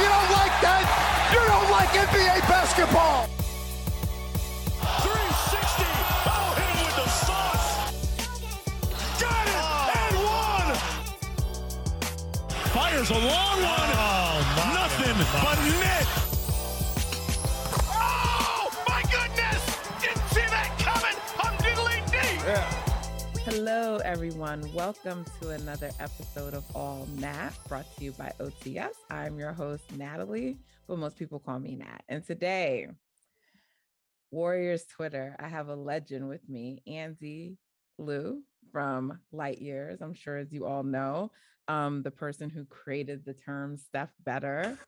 You don't like that? You don't like NBA basketball! 360! Oh, hit him with the sauce! Got it! And one! Fires a long one! Oh, Nothing but Hello, everyone. Welcome to another episode of All Nat, brought to you by OTS. I'm your host, Natalie, but most people call me Nat. And today, Warriors Twitter, I have a legend with me, Andy Liu from Light Years. I'm sure, as you all know, um, the person who created the term Steph Better.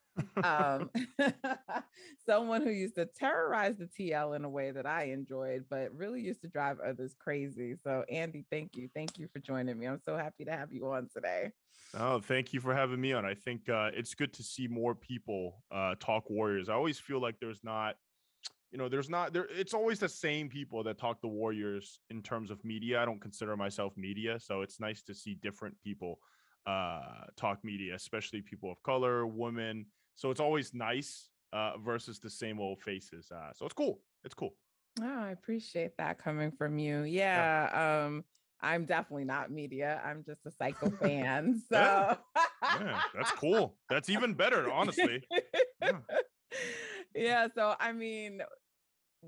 Um, someone who used to terrorize the TL in a way that I enjoyed, but really used to drive others crazy. So, Andy, thank you. Thank you for joining me. I'm so happy to have you on today. Oh, thank you for having me on. I think uh, it's good to see more people uh, talk Warriors. I always feel like there's not, you know, there's not there. It's always the same people that talk the Warriors in terms of media. I don't consider myself media, so it's nice to see different people uh, talk media, especially people of color, women. So it's always nice uh, versus the same old faces. Uh, so it's cool. It's cool. Oh, I appreciate that coming from you. Yeah. Um, I'm definitely not media. I'm just a psycho fan. So Yeah. Yeah, that's cool. That's even better, honestly. Yeah. yeah. So I mean,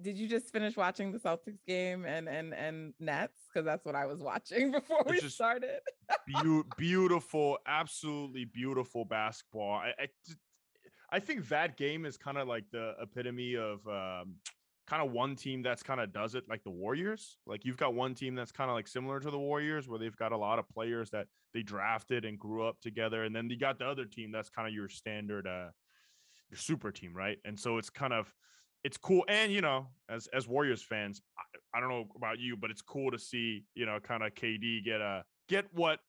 did you just finish watching the Celtics game and and and Nets? Because that's what I was watching before we just- started. Beau- beautiful, absolutely beautiful basketball. I, I think that game is kind of like the epitome of um, kind of one team that's kind of does it like the Warriors. Like you've got one team that's kind of like similar to the Warriors, where they've got a lot of players that they drafted and grew up together, and then you got the other team that's kind of your standard, uh, your super team, right? And so it's kind of it's cool and you know as as warriors fans I, I don't know about you but it's cool to see you know kind of kd get a get what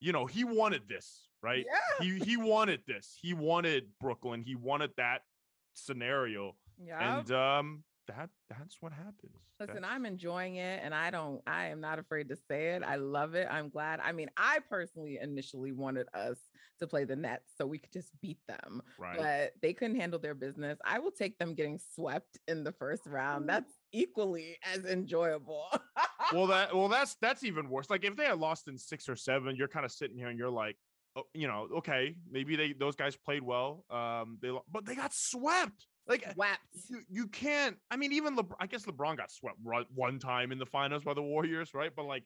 you know he wanted this right Yeah. he he wanted this he wanted brooklyn he wanted that scenario Yeah. and um that that's what happens Listen, That's- I'm enjoying it and I don't, I am not afraid to say it. I love it. I'm glad. I mean, I personally initially wanted us to play the Nets so we could just beat them, right but they couldn't handle their business. I will take them getting swept in the first round. That's equally as enjoyable. well that well that's that's even worse like if they had lost in six or seven you're kind of sitting here and you're like oh, you know okay maybe they those guys played well um they but they got swept like Swept. you, you can't i mean even lebron i guess lebron got swept one time in the finals by the warriors right but like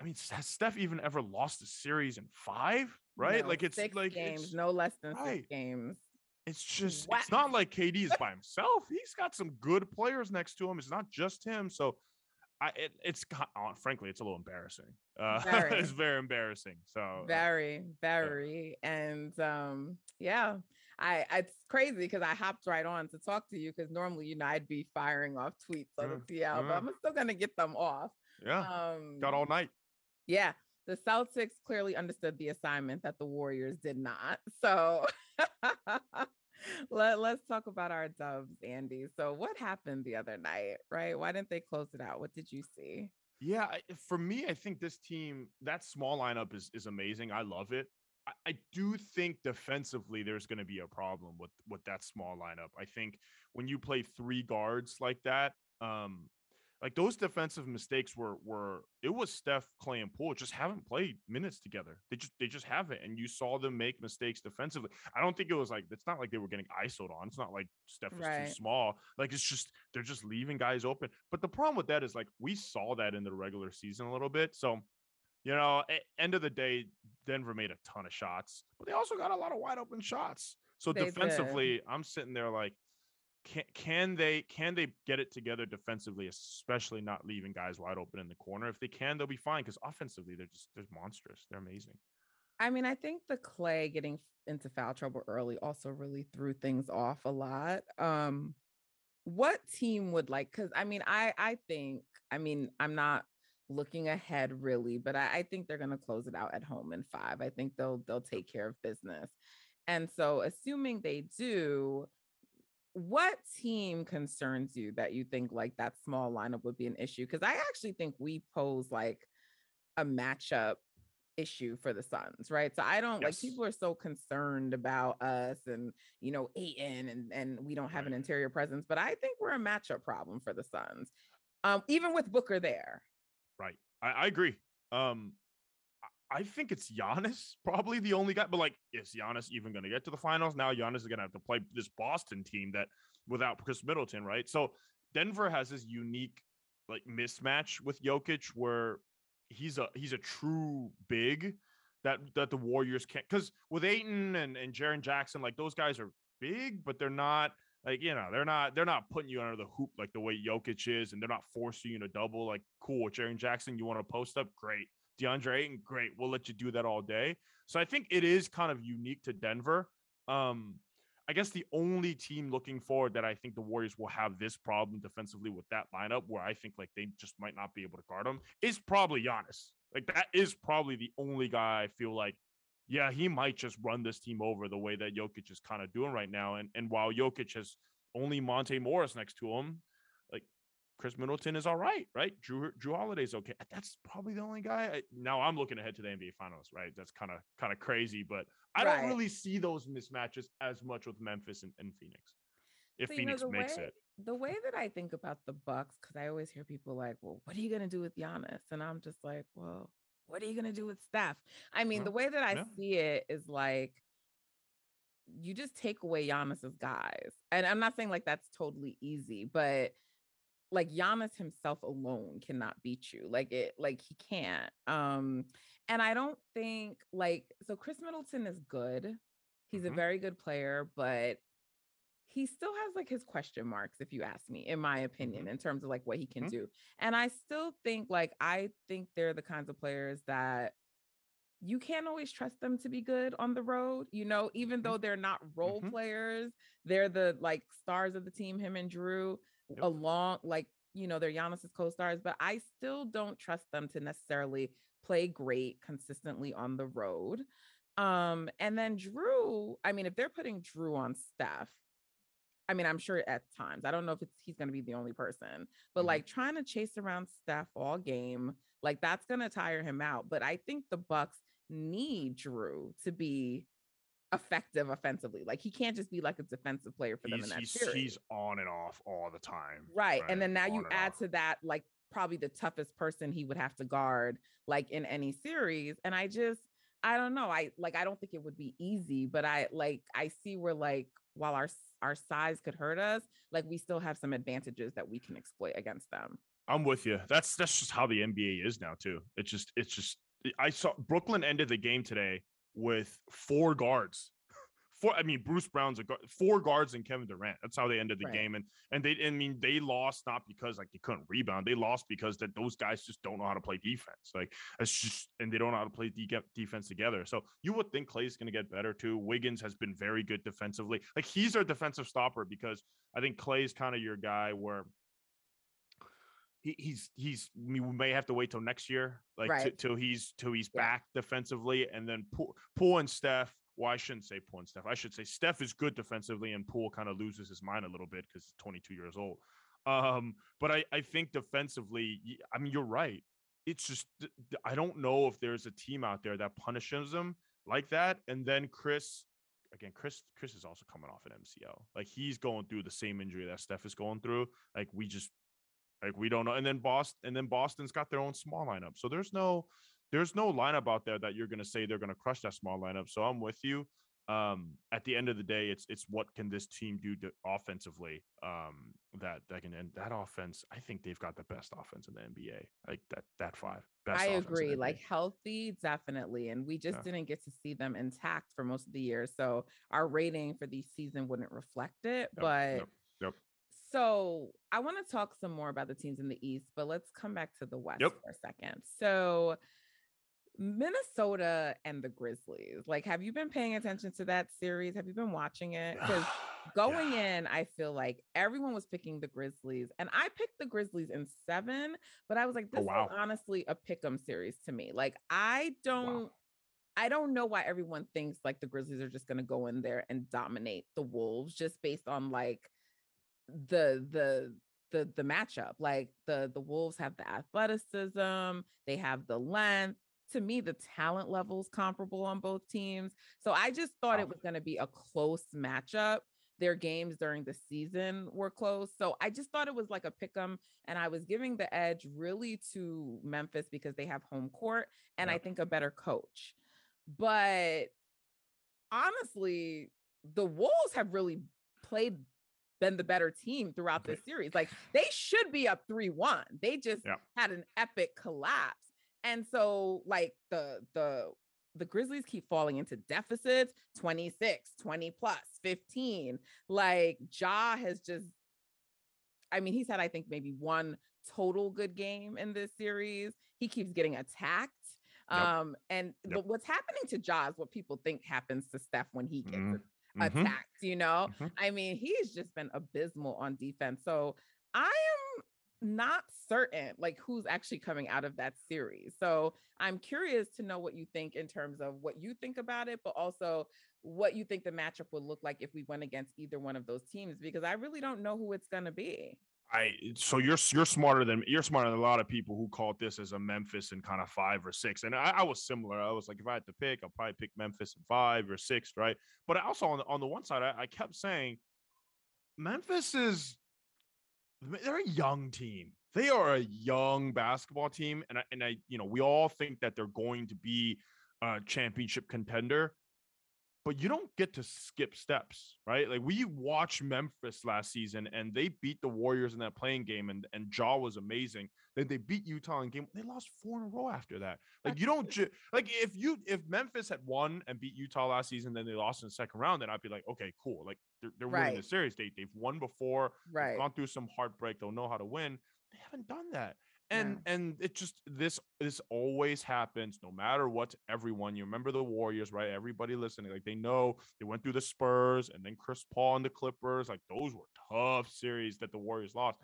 i mean has steph even ever lost a series in five right No, like it's like games, it's, no less than right. six games. it's just it's not like KD is by himself. He's got some good players next to him. It's not just him. So I it, it's uh, frankly it's a little embarrassing. Uh, Very. it's very embarrassing. So uh, Very, very. And um, yeah, I it's crazy because I hopped right on to talk to you because normally, you know, I'd be firing off tweets on Mm, the TL, but mm. I'm still gonna get them off. yeah, Um got all night. yeah. The Celtics clearly understood the assignment that the Warriors did not. So let, let's talk about our dubs, Andy. So what happened the other night, right? Why didn't they close it out? What did you see? Yeah, for me, I think this team, that small lineup is is amazing. I love it. I, I do think defensively there's going to be a problem with with that small lineup. I think when you play three guards like that, um, like those defensive mistakes were were it was Steph, Klay, and Poole just haven't played minutes together. They just they just haven't, and you saw them make mistakes defensively. I don't think it was like it's not like they were getting isoed on. It's not like Steph was right. too small. Like it's just they're just leaving guys open. But the problem with that is like we saw that in the regular season a little bit. So you know, end of the day, Denver made a ton of shots, but they also got a lot of wide open shots. So they defensively, did. I'm sitting there like, can can they can they get it together defensively, especially not leaving guys wide open in the corner? If they can, they'll be fine because offensively they're just they're monstrous. They're amazing. I mean, I think the Klay getting into foul trouble early also really threw things off a lot. Um, what team would like? Because I mean, I I think I mean I'm not looking ahead really, but I, I think they're going to close it out at home in five. I think they'll they'll take care of business. And so, assuming they do, what team concerns you that you think like that small lineup would be an issue? Because I actually think we pose like a matchup issue for the Suns, right? So I don't yes. like people are so concerned about us and you know Ayton and and we don't have right. an interior presence, but I think we're a matchup problem for the Suns. Um, even with Booker there. Right. I, I agree. Um, I think it's Giannis probably the only guy, but like, is Giannis even going to get to the finals? Now Giannis is going to have to play this Boston team that without Khris Middleton, right? So Denver has this unique like mismatch with Jokic where he's a he's a true big that that the Warriors can't because with Ayton and and Jaren Jackson, like those guys are big, but they're not like you know they're not they're not putting you under the hoop like the way Jokic is, and they're not forcing you to double. Like cool, Jaren Jackson, you want to post up, great. DeAndre Ayton, great. We'll let you do that all day. So I think it is kind of unique to Denver. Um, I guess the only team looking forward that I think the Warriors will have this problem defensively with that lineup, where I think like they just might not be able to guard them, is probably Giannis. Like that is probably the only guy I feel like, yeah, he might just run this team over the way that Jokic is kind of doing right now. And and while Jokic has only Monte Morris next to him, like Khris Middleton is all right, right? Drew Jrue Holiday's okay. That's probably the only guy. I, now I'm looking ahead to the NBA Finals, right? That's kind of kind of crazy, but I right. don't really see those mismatches as much with Memphis and, and Phoenix. If so, Phoenix know, makes way, it, the way that I think about the Bucks, because I always hear people like, "Well, what are you gonna do with Giannis?" And I'm just like, "Well, what are you gonna do with Steph?" I mean, the way that I yeah. see it is like you just take away Giannis's guys. And I'm not saying like that's totally easy, but like Giannis himself alone cannot beat you. Like it, like he can't. Um, and I don't think like so Khris Middleton is good. He's mm-hmm. a very good player, but he still has like his question marks, if you ask me, in my opinion, mm-hmm. in terms of like what he can mm-hmm. do. And I still think like I think they're the kinds of players that you can't always trust them to be good on the road, you know, even mm-hmm. though they're not role mm-hmm. players, they're the like stars of the team, him and Jrue yep. along like you know they're Giannis's co-stars, but I still don't trust them to necessarily play great consistently on the road. Um, and then Jrue, I mean, if they're putting Jrue on Steph, I mean, I'm sure at times, I don't know if it's he's gonna be the only person, but mm-hmm. like trying to chase around Steph all game, like that's gonna tire him out. But I think the Bucks need Jrue to be effective offensively. Like he can't just be like a defensive player for them he's, in that he's, series. He's on and off all the time. Right. right? And then now on you add off. to that like probably the toughest person he would have to guard like in any series. And I just I don't know. I like I don't think it would be easy, but I like I see where like while our our size could hurt us, like we still have some advantages that we can exploit against them. I'm with you. That's that's just how the NBA is now too. It's just it's just I saw Brooklyn ended the game today with four guards. Four, I mean, Bruce Brown's a guard, four guards and Kevin Durant. That's how they ended the right. game. And and they, I mean, they lost not because like they couldn't rebound. They lost because that those guys just don't know how to play defense. Like it's just, and they don't know how to play de- defense together. So you would think Klay's going to get better too. Wiggins has been very good defensively. Like he's our defensive stopper because I think Klay's kind of your guy where he's he's we may have to wait till next year, like right. t- till he's till he's yeah. back defensively, and then Poole, Poole and Steph. Well, I shouldn't say Poole and Steph. I should say Steph is good defensively, and Poole kind of loses his mind a little bit because he's 22 years old. Um, but I I think defensively, I mean, you're right. It's just I don't know if there's a team out there that punishes them like that, and then Khris, again, Khris, Khris is also coming off an MCL. Like he's going through the same injury that Steph is going through. Like we just Like we don't know. And then Boston and then Boston's got their own small lineup. So there's no there's no lineup out there that you're going to say they're going to crush that small lineup. So I'm with you. Um, at the end of the day, it's it's what can this team do to, offensively um, that that can end that offense. I think they've got the best offense in the NBA. Like that that five. Best I agree. Like healthy, definitely, and we just yeah. didn't get to see them intact for most of the year, so our rating for the season wouldn't reflect it. Yep, but yep, yep. So I want to talk some more about the teams in the East, but let's come back to the West for a second. So Minnesota and the Grizzlies. Like, have you been paying attention to that series? Have you been watching it? Because going yeah. in, I feel like everyone was picking the Grizzlies, and I picked the Grizzlies in seven, but I was like, oh, this oh, wow. is honestly a pick 'em series to me. Like, I don't. Wow. I don't know why everyone thinks like the Grizzlies are just going to go in there and dominate the Wolves just based on like the the the the matchup. Like the the Wolves have the athleticism, they have the length, to me the talent levels comparable on both teams. So I just thought it was going to be a close matchup. Their games during the season were close. So I just thought it was like a pick 'em and I was giving the edge really to Memphis because they have home court and yep. I think a better coach. But honestly, the Wolves have really played been the better team throughout this series. Like they should be up 3-1. They just had an epic collapse. And so like the the the Grizzlies keep falling into deficits 26, 20 plus, 15. Like Ja has just I mean, he's had I think maybe one total good game in this series. He keeps getting attacked. Yep. Um and yep. but what's happening to Ja is what people think happens to Steph when he gets mm-hmm. attacked, you know? Mm-hmm. I mean, he's just been abysmal on defense. So I am not certain like who's actually coming out of that series. So I'm curious to know what you think in terms of what you think about it, but also what you think the matchup would look like if we went against either one of those teams, because I really don't know who it's going to be. I so you're you're smarter than you're smarter than a lot of people who called this as a Memphis and kind of five or six. And I, I, was similar. I was like, if I had to pick, I'll probably pick Memphis and five or six, right? But I also on the on the one side, I, I kept saying Memphis is they're a young team. They are a young basketball team, and I, and I, you know, we all think that they're going to be a championship contender, but you don't get to skip steps, right? Like we watched Memphis last season, and they beat the Warriors in that play-in game, and and Ja was amazing. Then they beat Utah in game. They lost four in a row after that. Like you don't ju- like if you if Memphis had won and beat Utah last season, then they lost in the second round, then I'd be like, okay, cool. Like they're, they're right. winning the series. They they've won before. Right. Gone through some heartbreak. They'll know how to win. They haven't done that. And yeah. and it just this this always happens no matter what to everyone. You remember the Warriors, right? Everybody listening, like they know they went through the Spurs and then Chris Paul and the Clippers. Like those were tough series that the Warriors lost.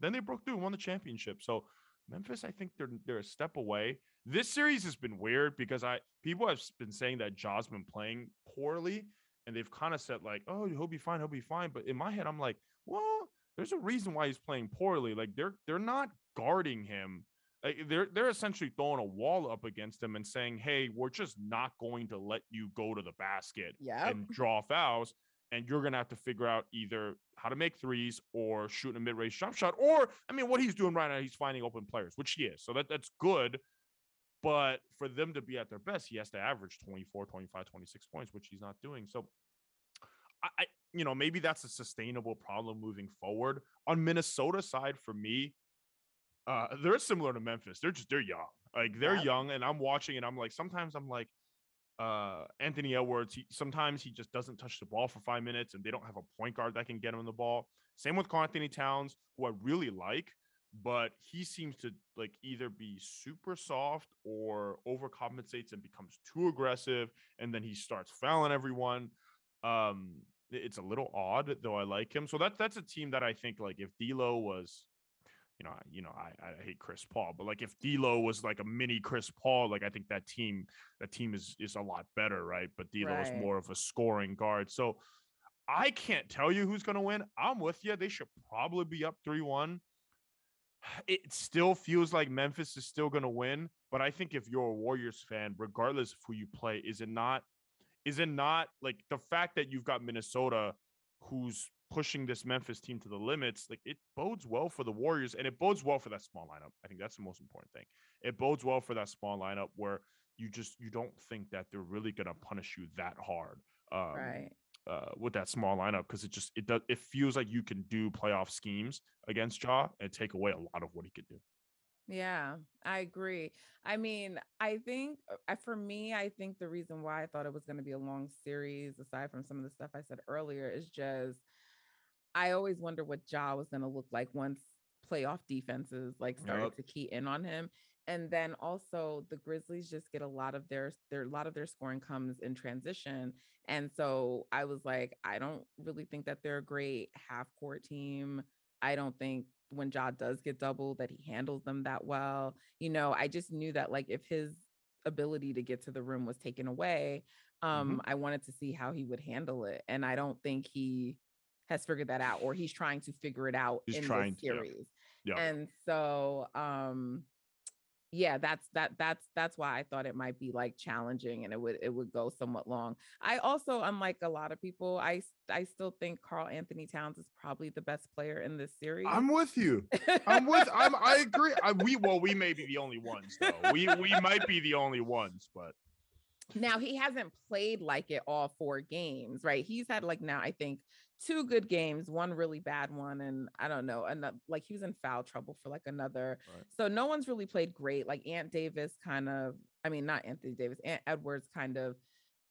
Then they broke through and won the championship. So Memphis, I think they're they're a step away. This series has been weird because I people have been saying that Ja's been playing poorly, and they've kind of said like, "Oh, he'll be fine, he'll be fine." But in my head, I'm like, "Well, there's a reason why he's playing poorly. Like they're they're not guarding him. Like they're they're essentially throwing a wall up against him and saying, "Hey, we're just not going to let you go to the basket yep. and draw fouls." And you're gonna have to figure out either how to make threes or shoot a mid-range jump shot. Or I mean, what he's doing right now, he's finding open players, which he is. So that that's good. But for them to be at their best, he has to average 24, 25, 26 points, which he's not doing. So I, you know, maybe that's a sustainable problem moving forward. On Minnesota side, for me, uh, they're similar to Memphis. They're just they're young. Like they're yeah. young, and I'm watching, and I'm like, sometimes I'm like, uh, Anthony Edwards. He sometimes he just doesn't touch the ball for five minutes, and they don't have a point guard that can get him the ball. Same with Anthony Towns, who I really like, but he seems to like either be super soft or overcompensates and becomes too aggressive, and then he starts fouling everyone. Um, it's a little odd, though I like him. So that that's a team that I think like if D'Lo was, you know, you know, I, I hate Chris Paul, but like if D'Lo was like a mini Chris Paul, like I think that team that team is is a lot better, right? But D'Lo right. is more of a scoring guard. So I can't tell you who's going to win. I'm with you. They should probably be up three one. It still feels like Memphis is still going to win, but I think if you're a Warriors fan, regardless of who you play, is it not is it not like the fact that you've got Minnesota who's pushing this Memphis team to the limits, like it bodes well for the Warriors and it bodes well for that small lineup. I think that's the most important thing. It bodes well for that small lineup where you just you don't think that they're really going to punish you that hard. Um, right. Uh, with that small lineup because it just it does it feels like you can do playoff schemes against Ja and take away a lot of what he could do. Yeah, I agree. I mean, I think uh, for me, I think the reason why I thought it was going to be a long series, aside from some of the stuff I said earlier, is just I always wonder what Ja was going to look like once playoff defenses like started yep. to key in on him. And then also the Grizzlies just get a lot of their their a lot of their scoring comes in transition. And so I was like, I don't really think that they're a great half court team. I don't think when Ja does get doubled that he handles them that well. You know, I just knew that like if his ability to get to the room was taken away, um, mm-hmm. I wanted to see how he would handle it. And I don't think he has figured that out or he's trying to figure it out he's in trying, the series. Yeah. yeah. And so um yeah that's that that's that's why i thought it might be like challenging and it would it would go somewhat long. I also unlike a lot of people i i still think karl-anthony towns is probably the best player in this series. I'm with you. I'm with i'm i agree. I, we well we may be the only ones though. We we might be the only ones but now he hasn't played like it all four games, right? He's had like now I think two good games, one really bad one, and I don't know, and like he was in foul trouble for like another. Right. So no one's really played great. Like Ant Davis kind of, I mean, not Anthony Davis, Ant Edwards kind of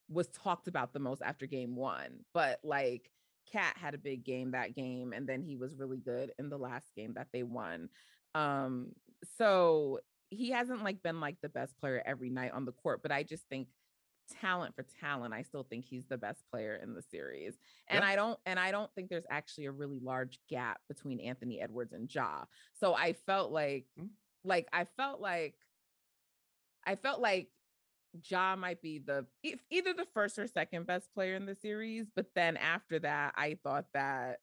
was talked about the most after game one, but like KAT had a big game that game, and then he was really good in the last game that they won. Um, so he hasn't like been like the best player every night on the court, but I just think talent for talent, I still think he's the best player in the series. And I don't and I don't think there's actually a really large gap between Anthony Edwards and Ja. So I felt like mm-hmm. like I felt like I felt like Ja might be the either the first or second best player in the series, but then after that I thought that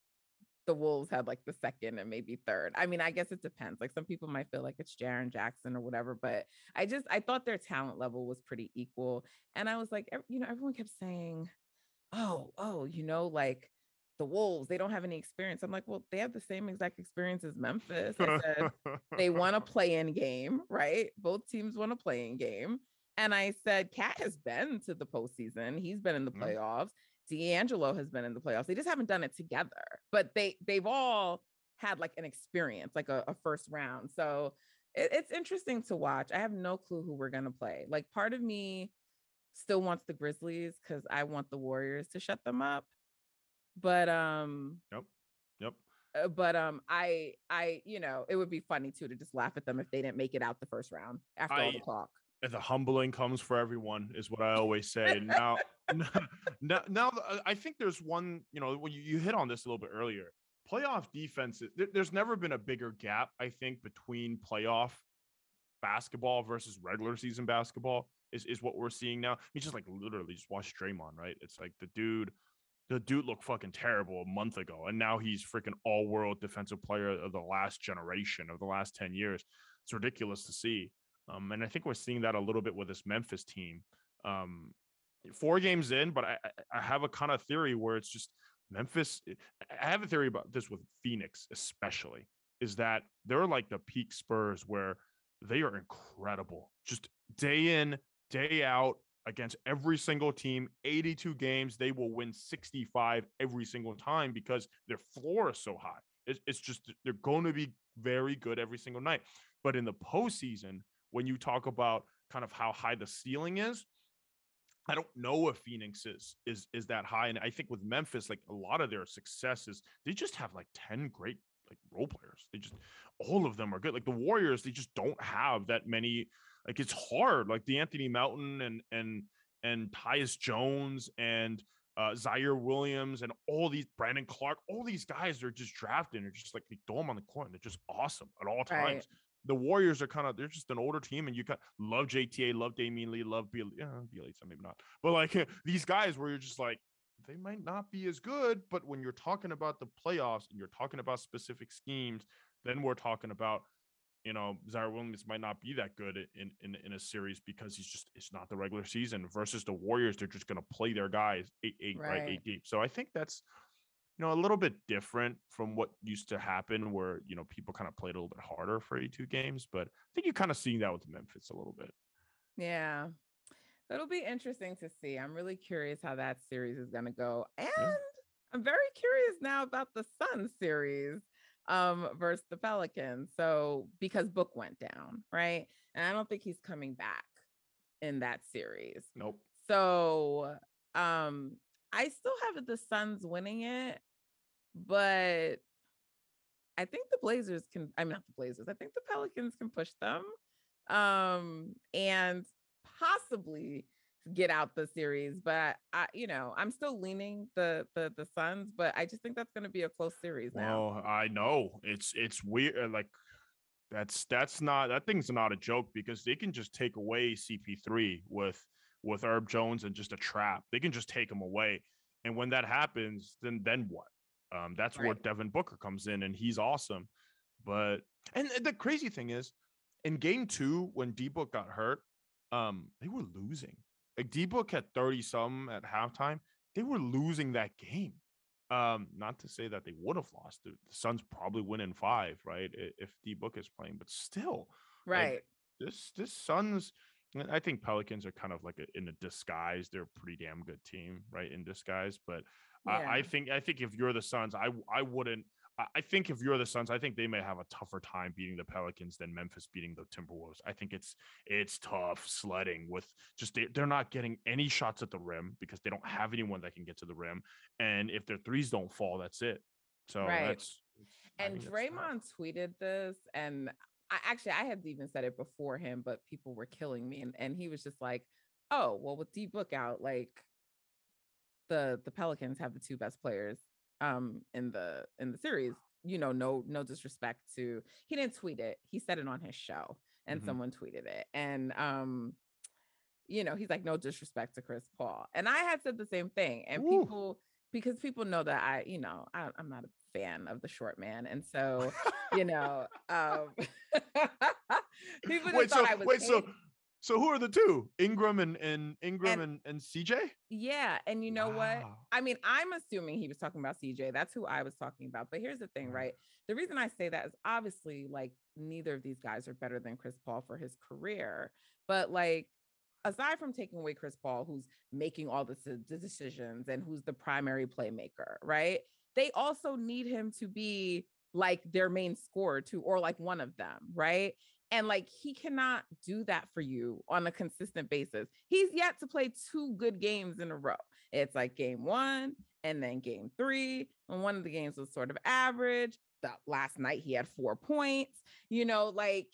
the Wolves had like the second and maybe third. I mean, I guess it depends. Like some people might feel like it's Jaren Jackson or whatever, but I just I thought their talent level was pretty equal. And I was like, you know, everyone kept saying, "Oh, oh, you know, like the Wolves, they don't have any experience." I'm like, "Well, they have the same exact experience as Memphis." I said they want to play in game, right? Both teams want to play in game. And I said, KAT has been to the postseason. He's been in the mm-hmm. playoffs. D'Angelo has been in the playoffs. They just haven't done it together, but they they've all had like an experience, like a, a first round. So it, it's interesting to watch. I have no clue who we're gonna play. Like part of me still wants the Grizzlies because I want the Warriors to shut them up. But um Yep. Yep. Uh, but um I I you know it would be funny too to just laugh at them if they didn't make it out the first round after I, all the talk the humbling comes for everyone is what I always say. now, now, now, I think there's one. You know, you, you hit on this a little bit earlier, playoff defenses. There, there's never been a bigger gap, I think, between playoff basketball versus regular season basketball. Is is what we're seeing now. I mean, just like literally, just watch Draymond, right? It's like the dude. The dude looked fucking terrible a month ago, and now he's freaking all world defensive player of the last generation of the last 10 years. It's ridiculous to see. Um, and I think we're seeing that a little bit with this Memphis team. Um, four games in, but I, I have a kind of theory where it's just Memphis. Eh, I have a theory about this with Phoenix, especially, is that they're like the peak Spurs where they are incredible, just day in, day out against every single team. 82 games, they will win 65 every single time because their floor is so high. It's, it's just they're going to be very good every single night. But in the postseason, when you talk about kind of how high the ceiling is. I don't know if Phoenix is is is that high, and I think with Memphis, like a lot of their successes, they just have like ten great like role players. They just all of them are good. Like the Warriors, they just don't have that many. Like it's hard. Like De'Anthony Melton and and and Tyus Jones and uh, Ziaire Williams and all these Brandon Clarke, all these guys are just drafted and are just like they throw them on the court. And they're just awesome at all times. Right the Warriors are kind of they're just an older team, and you kind of love JTA, love Damion Lee, love Bill, yeah, maybe not, but like these guys where you're just like they might not be as good, but when you're talking about the playoffs and you're talking about specific schemes, then we're talking about you know Ziaire Williams might not be that good in in in a series because he's just it's not the regular season versus the Warriors. They're just going to play their guys eight eight right. right eight deep. So I think that's you know, a little bit different from what used to happen where, you know, people kind of played a little bit harder for 82 games. But I think you're kind of seeing that with Memphis a little bit. Yeah. It'll be interesting to see. I'm really curious how that series is going to go. And yeah. I'm very curious now about the Sun series um versus the Pelicans. So because Book went down, right? And I don't think he's coming back in that series. Nope. So um I still have the Suns winning it, but I think the Blazers can, I'm not the Blazers, I think the Pelicans can push them. Um, and possibly get out the series, but I, you know, I'm still leaning the the the Suns, but I just think that's going to be a close series now. I know it's it's weird. Uh, like that's that's not that thing's not a joke because they can just take away CP3 with with Herb Jones and just a trap. They can just take him away, and when that happens, then then what? Um, that's right. where Devin Booker comes in, and he's awesome. But and the crazy thing is, in Game Two, when D Book got hurt, um, they were losing. Like D Book had thirty some at halftime. They were losing that game. Um, not to say that they would have lost. The, the Suns probably win in five, right? If D Book is playing, but still, right. Like, this this Suns I think Pelicans are kind of like a, in a disguise. They're a pretty damn good team, right? In disguise, but yeah. I, I, think I think if you're the Suns, I I wouldn't. I think if you're the Suns, I think they may have a tougher time beating the Pelicans than Memphis beating the Timberwolves. I think it's it's tough sledding with just they, they're not getting any shots at the rim because they don't have anyone that can get to the rim, and if their threes don't fall, that's it. So right. that's and Draymond tweeted this, and I actually I had even said it before him, but people were killing me, and and he was just like, "Oh, well, with D Book out, like the the Pelicans have the two best players um in the in the series. You know, no no disrespect to he didn't tweet it. He said it on his show, and mm-hmm. someone tweeted it, and um." You know, he's like, no disrespect to Chris Paul. And I had said the same thing. And Ooh. people, because people know that I, you know, I, am not a fan of the short man, and so you know, um, people wait, so, wait, so so who are the two? Ingram and, and Ingram and, and, and CJ? Yeah. And you know wow. what? I mean, I'm assuming he was talking about CJ. That's who I was talking about. But here's the thing, right? The reason I say that is obviously like neither of these guys are better than Chris Paul for his career. But like aside from taking away Chris Paul, who's making all the, the decisions and who's the primary playmaker, right? they also need him to be like their main scorer too, or like one of them, right? And like he cannot do that for you on a consistent basis. He's yet to play two good games in a row. It's like game one and then game three. And one of the games was sort of average. The last night he had four points. You know, like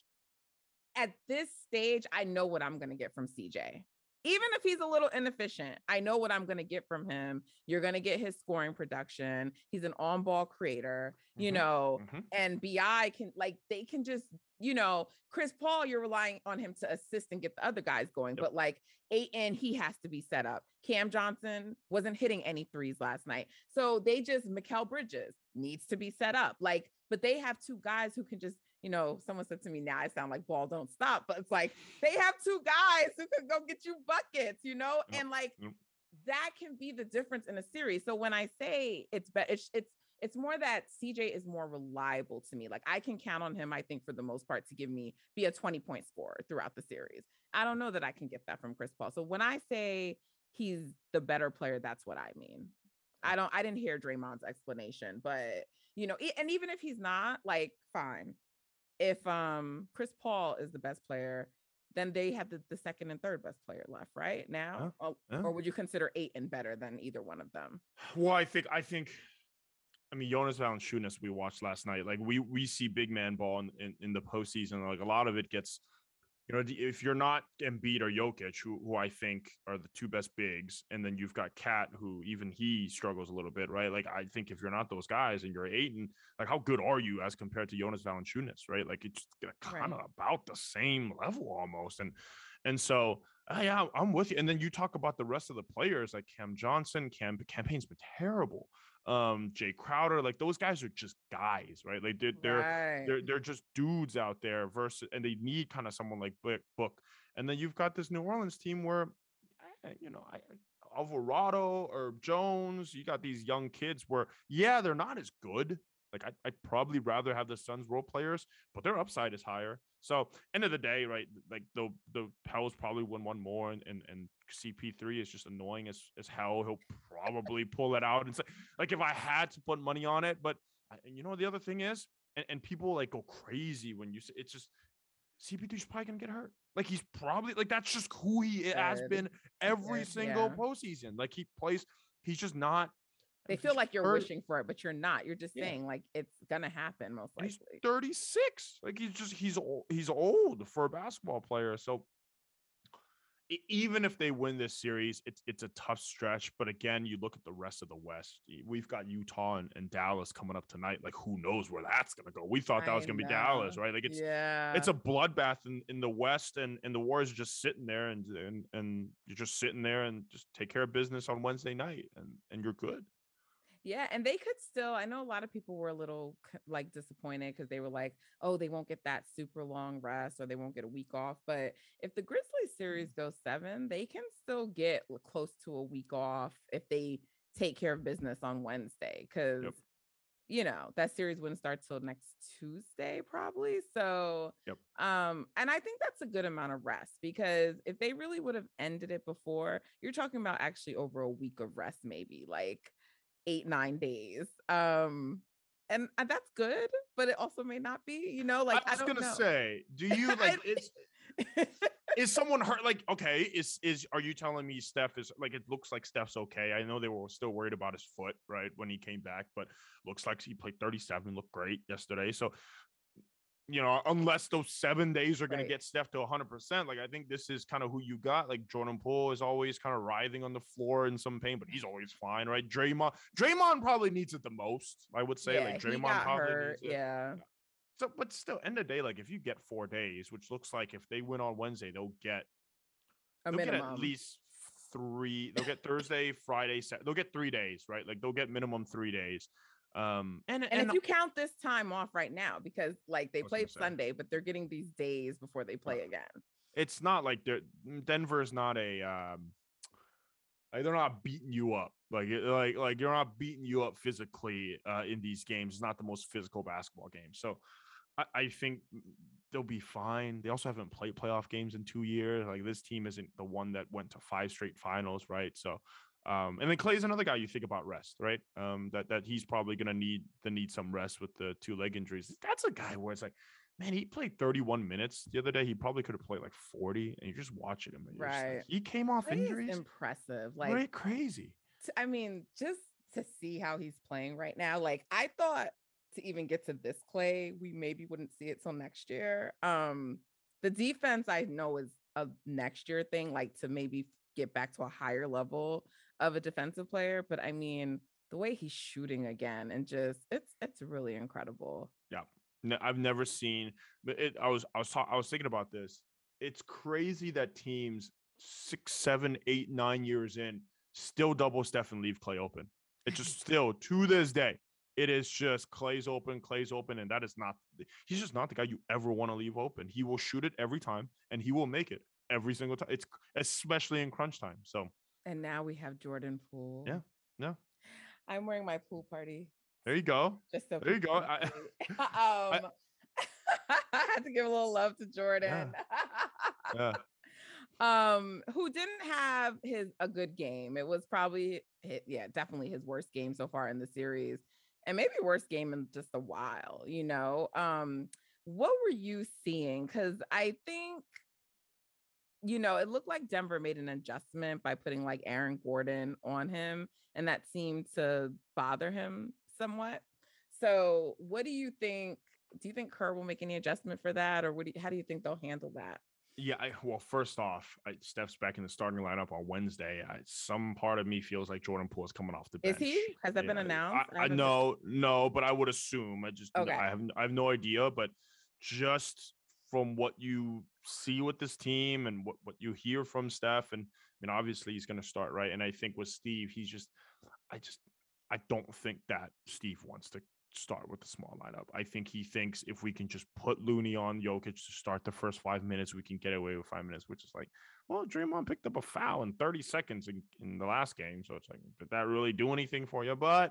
at this stage, I know what I'm going to get from CJ even if he's a little inefficient, I know what I'm going to get from him. You're going to get his scoring production. He's an on ball creator, you mm-hmm. know, mm-hmm. and BI can, like, they can just, you know, Chris Paul, you're relying on him to assist and get the other guys going. Yep. But like, Ayton, he has to be set up. Cam Johnson wasn't hitting any threes last night. So they just, Mikal Bridges needs to be set up. Like, but they have two guys who can just you know, someone said to me, now I sound like ball don't stop, but it's like they have two guys who could go get you buckets, you know, and like that can be the difference in a series. So when I say it's better, it's, it's it's more that CJ is more reliable to me. Like I can count on him, I think, for the most part, to give me be a 20 point scorer throughout the series. I don't know that I can get that from Chris Paul. So when I say he's the better player, that's what I mean. I don't I didn't hear Draymond's explanation, but you know, and even if he's not, like, fine if um Chris Paul is the best player, then they have the, the second and third best player left, right? Now, or, or, would you consider Ayton better than either one of them? Well, I think I think I mean Jonas Valanciunas we watched last night. Like we we see big man ball in, in, in the postseason. Like a lot of it gets you know, if you're not Embiid or Jokic, who, who I think are the two best bigs, and then you've got KAT, who even he struggles a little bit, right? Like I think if you're not those guys and you're Ayton, like how good are you as compared to Jonas Valanciunas, right? Like it's kind of right. about the same level almost, and and so uh, yeah, I'm with you. And then you talk about the rest of the players like Cam Johnson. Cam Cam Payne's been terrible um Jae Crowder like those guys are just guys right like they're they're right. they're, they're just dudes out there versus and they need kind of someone like book book and then you've got this New Orleans team where you know I Alvarado or Jones. You got these young kids where, yeah, they're not as good. Like I'd, I'd probably rather have the Suns role players, but their upside is higher. So end of the day, right? Like the the Pels probably win one more, and and, and CP3 is just annoying as as hell. He'll probably pull it out and say, like if I had to put money on it, but uh, you know the other thing is, and, and people like go crazy when you say it's just CP3's probably gonna get hurt. Like he's probably like that's just who he has been every single yeah. postseason. Like he plays, he's just not. They feel like you're hurt. wishing for it, but you're not. You're just yeah. saying like it's gonna happen most likely. He's 36. Like he's just he's old. He's old for a basketball player. So even if they win this series, it's it's a tough stretch. But again, you look at the rest of the West. We've got Utah and, and Dallas coming up tonight. Like who knows where that's gonna go? We thought that was gonna be Dallas, right? Like it's yeah. it's a bloodbath in, in the West, and and the Warriors are just sitting there, and and and you're just sitting there and just take care of business on Wednesday night, and and you're good. Yeah, and they could still. I know a lot of people were a little like disappointed because they were like, "Oh, they won't get that super long rest, or they won't get a week off." But if the Grizzlies series mm. goes seven, they can still get close to a week off if they take care of business on Wednesday. Because yep. you know that series wouldn't start till next Tuesday, probably. So, yep. um, and I think that's a good amount of rest because if they really would have ended it before, you're talking about actually over a week of rest, maybe like eight nine days um and that's good but it also may not be you know like i was I gonna know. say do you like it's is someone hurt like okay is is are you telling me steph is like it looks like steph's okay i know they were still worried about his foot right when he came back but looks like he played 37 looked great yesterday so you know, unless those seven days are going right. to get Steph to 100%. Like, I think this is kind of who you got. Like, Jordan Poole is always kind of writhing on the floor in some pain, but he's always fine, right? Draymond, Draymond probably needs it the most, I would say. Yeah, like, Draymond probably hurt. needs it. Yeah. So, but still, end of the day, like, if you get four days, which looks like if they win on Wednesday, they'll get, a they'll minimum. get at least three. They'll get Thursday, Friday, Saturday. They'll get three days, right? Like, they'll get minimum three days. Um, and, and, and if you count this time off right now, because like they played Sunday, but they're getting these days before they play again. It's not like Denver is not a um, like they're not beating you up like like like you're not beating you up physically uh, in these games. It's not the most physical basketball game. So I, I think they'll be fine. They also haven't played playoff games in two years. Like this team isn't the one that went to five straight finals, right? So um, and then Klay's another guy you think about rest, right? Um, that that he's probably gonna need the need some rest with the two leg injuries. That's a guy where it's like, man, he played 31 minutes the other day. He probably could have played like 40, and you're just watching him. Right. Like, he came off injuries. impressive. Like right, crazy. I mean, just to see how he's playing right now. Like I thought to even get to this Klay, we maybe wouldn't see it till next year. Um, the defense I know is a next year thing, like to maybe get back to a higher level of a defensive player, but I mean, the way he's shooting again and just it's it's really incredible. Yeah. No, I've never seen but it I was I was ta- I was thinking about this. It's crazy that teams six, seven, eight, nine years in still double Steph and leave Klay open. It's just still to this day. It is just Klay's open, Klay's open, and that is not. He's just not the guy you ever want to leave open. He will shoot it every time, and he will make it every single time. It's especially in crunch time. So and now we have Jordan Poole. Yeah. No. I'm wearing my pool party. There you go. Just so there you go. I, um, I, I, had to give a little love to Jordan. Yeah. yeah. um, who didn't have his a good game. It was probably yeah, definitely his worst game so far in the series. And maybe worst game in just a while, you know. Um, what were you seeing? Because I think you know, it looked like Denver made an adjustment by putting like Aaron Gordon on him, and that seemed to bother him somewhat. So, what do you think? Do you think Kerr will make any adjustment for that, or what? Do you, how do you think they'll handle that? Yeah, I, well, first off, I, Steph's back in the starting lineup on Wednesday. I, some part of me feels like Jordan Poole is coming off the bench. Is he? Has that yeah. been announced? I, I know, no, but I would assume. I just, okay. I have, I have no idea. But just from what you see with this team and what, what you hear from Steph. And I mean, obviously he's going to start right. And I think with Steve, he's just, I just, I don't think that Steve wants to start with the small lineup. I think he thinks if we can just put Looney on Jokic to start the first five minutes, we can get away with five minutes, which is like, well, Draymond picked up a foul in 30 seconds in, in the last game. So it's like, did that really do anything for you? But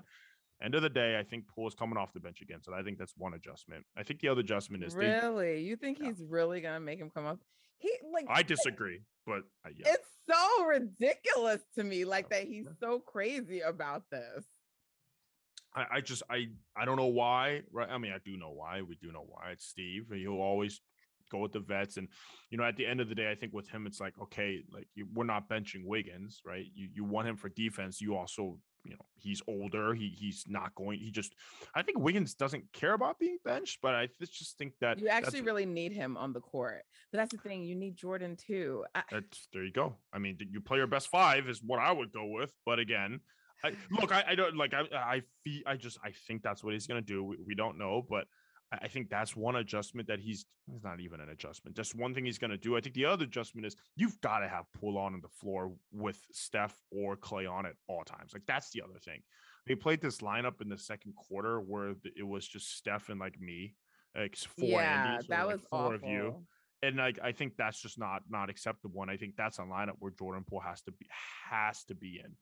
end of the day, I think Poole is coming off the bench again. So I think that's one adjustment. I think the other adjustment is really, they, you think yeah. he's really going to make him come up? He like, I disagree, but uh, yeah. it's so ridiculous to me, like that he's so crazy about this. I, I just I I don't know why. Right? I mean, I do know why. We do know why. It's Steve. He'll always go with the vets, and you know, at the end of the day, I think with him, it's like okay, like you, we're not benching Wiggins, right? You you want him for defense. You also you know he's older he he's not going he just i think wiggins doesn't care about being benched but i just think that you actually really need him on the court but that's the thing you need jordan too I, that's there you go i mean you play your best five is what i would go with but again I, look, I, I don't like. I I feel. I just. I think that's what he's gonna do. We, we don't know, but I think that's one adjustment that he's. It's not even an adjustment. Just one thing he's gonna do. I think the other adjustment is you've got to have Poole on the floor with Steph or Klay on at all times. Like that's the other thing. They played this lineup in the second quarter where it was just Steph and like me, like four. Yeah, that was four awful. of you and like I think that's just not not acceptable. And I think that's a lineup where Jordan Poole has to be has to be in.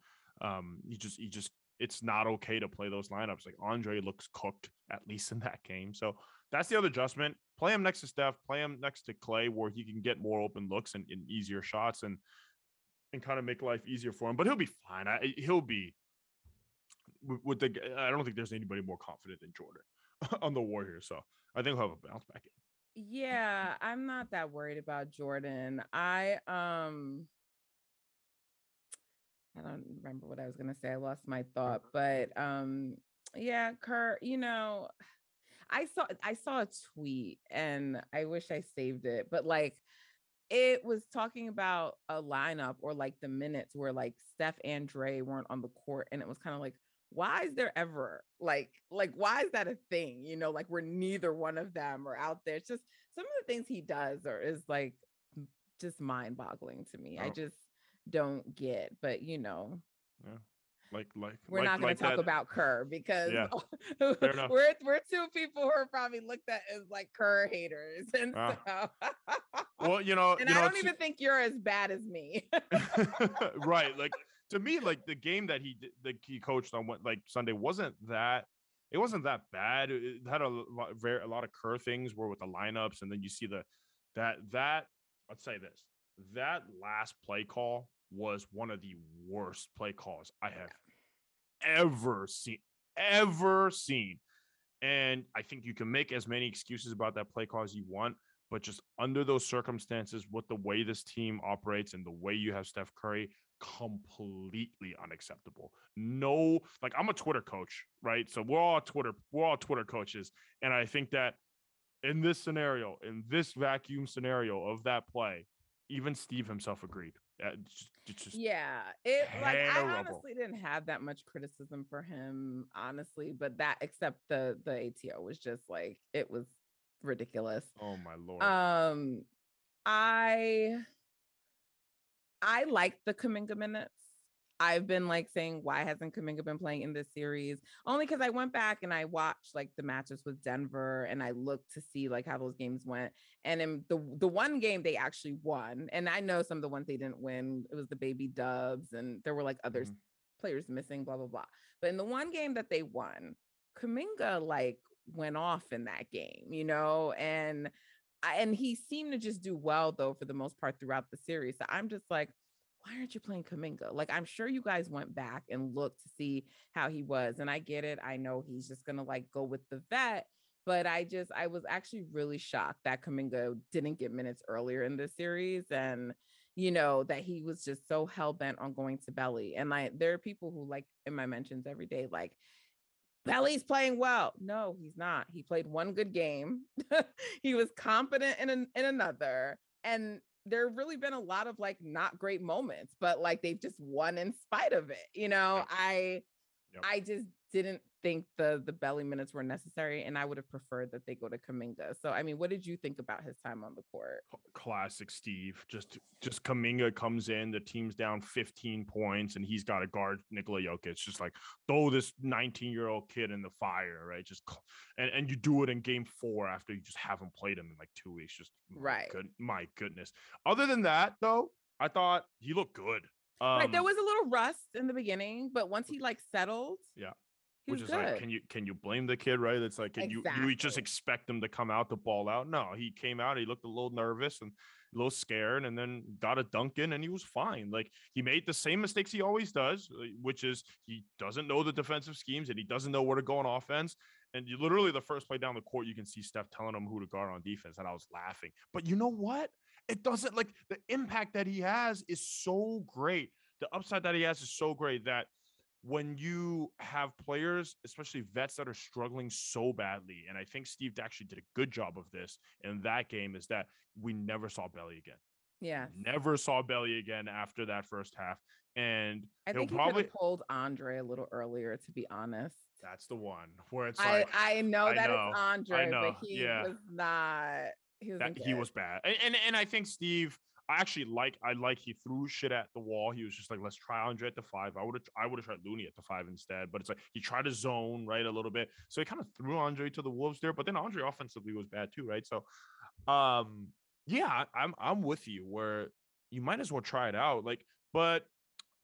Um, you just you just it's not okay to play those lineups. Like Andre looks cooked at least in that game. So that's the other adjustment. Play him next to Steph. Play him next to Klay, where he can get more open looks and, and easier shots and and kind of make life easier for him. But he'll be fine. I, he'll be with the. I don't think there's anybody more confident than Jordan on the Warriors. So I think he'll have a bounce back. Yeah, I'm not that worried about Jordan. I um I don't remember what I was gonna say. I lost my thought, but um, yeah, Kerr, you know, I saw I saw a tweet and I wish I saved it, but like it was talking about a lineup or like the minutes where like Steph and Dre weren't on the court, and it was kind of like, why is there ever like like why is that a thing? You know, like where neither one of them are out there. It's just some of the things he does or is like just mind boggling to me. Oh. I just don't get. But you know, yeah. Like, like we're like, not going like to talk that. about Kerr because yeah. we're we're two people who are probably looked at as like Kerr haters, and uh, so well, you know, and you I know, don't even think you're as bad as me. right, like to me, like the game that he that he coached on what like Sunday wasn't that it wasn't that bad. It had a lot, very a lot of Kerr things where with the lineups, and then you see the that that let's say this that last play call was one of the worst play calls I oh, have ever seen, ever seen. And I think you can make as many excuses about that play call as you want, but just under those circumstances, with the way this team operates and the way you have Steph Curry, completely unacceptable. No, like I'm a Twitter coach, right? So we're all Twitter, we're all Twitter coaches. And I think that in this scenario, in this vacuum scenario of that play, even Steve himself agreed. It's just, just yeah, it like I honestly didn't have that much criticism for him, honestly, but that except the the ATO was just like it was ridiculous. Oh my lord. Um, I I like the Kuminga minutes. I've been like saying, why hasn't Kuminga been playing in this series? Only because I went back and I watched like the matches with Denver and I looked to see like how those games went. And in the the one game they actually won, and I know some of the ones they didn't win. It was the baby dubs, and there were like other mm-hmm. players missing, blah blah blah. But in the one game that they won, Kuminga like went off in that game, you know, and and he seemed to just do well though for the most part throughout the series. So I'm just like, why aren't you playing Kuminga? Like, I'm sure you guys went back and looked to see how he was. And I get it. I know he's just going to like go with the vet. But I just, I was actually really shocked that Kuminga didn't get minutes earlier in this series. And, you know, that he was just so hell bent on going to Belly. And like, there are people who, like, in my mentions every day, like, Belly's playing well. No, he's not. He played one good game. he was competent in an, in another. And there have really been a lot of like not great moments, but like they've just won in spite of it. You know, I yep. I just didn't think the the belly minutes were necessary, and I would have preferred that they go to Kuminga. So, I mean, what did you think about his time on the court? Classic Steve. Just just Kuminga comes in, the team's down 15 points, and he's got to guard Nikola Jokic. Just like throw this 19 year old kid in the fire, right? Just and and you do it in game four after you just haven't played him in like two weeks. Just right. Good, my goodness. Other than that, though, I thought he looked good. Um, right, there was a little rust in the beginning, but once he like settled, yeah, which is good. like, can you can you blame the kid? Right? It's like, can exactly. you you just expect him to come out to ball out? No, he came out. He looked a little nervous and a little scared, and then got a dunk in, and he was fine. Like he made the same mistakes he always does, uh, which is he doesn't know the defensive schemes and he doesn't know where to go on offense. And you literally the first play down the court, you can see Steph telling him who to guard on defense, and I was laughing. But you know what? It doesn't like the impact that he has is so great. The upside that he has is so great that when you have players, especially vets that are struggling so badly, and I think Steve actually did a good job of this in that game, is that we never saw Belly again. Yeah. Never saw Belly again after that first half. And I think he probably pulled Andre a little earlier, to be honest. That's the one where it's I, like I know I that know, it's Andre, but he yeah. was not he was that, he was bad. And, and and I think Steve, I actually like I like he threw shit at the wall. He was just like, let's try Andre at the five. I would have I would have tried Looney at the five instead, but it's like he tried to zone right a little bit. So he kind of threw Andre to the wolves there. But then Andre offensively was bad too, right? So um yeah, I'm I'm with you where you might as well try it out. Like, but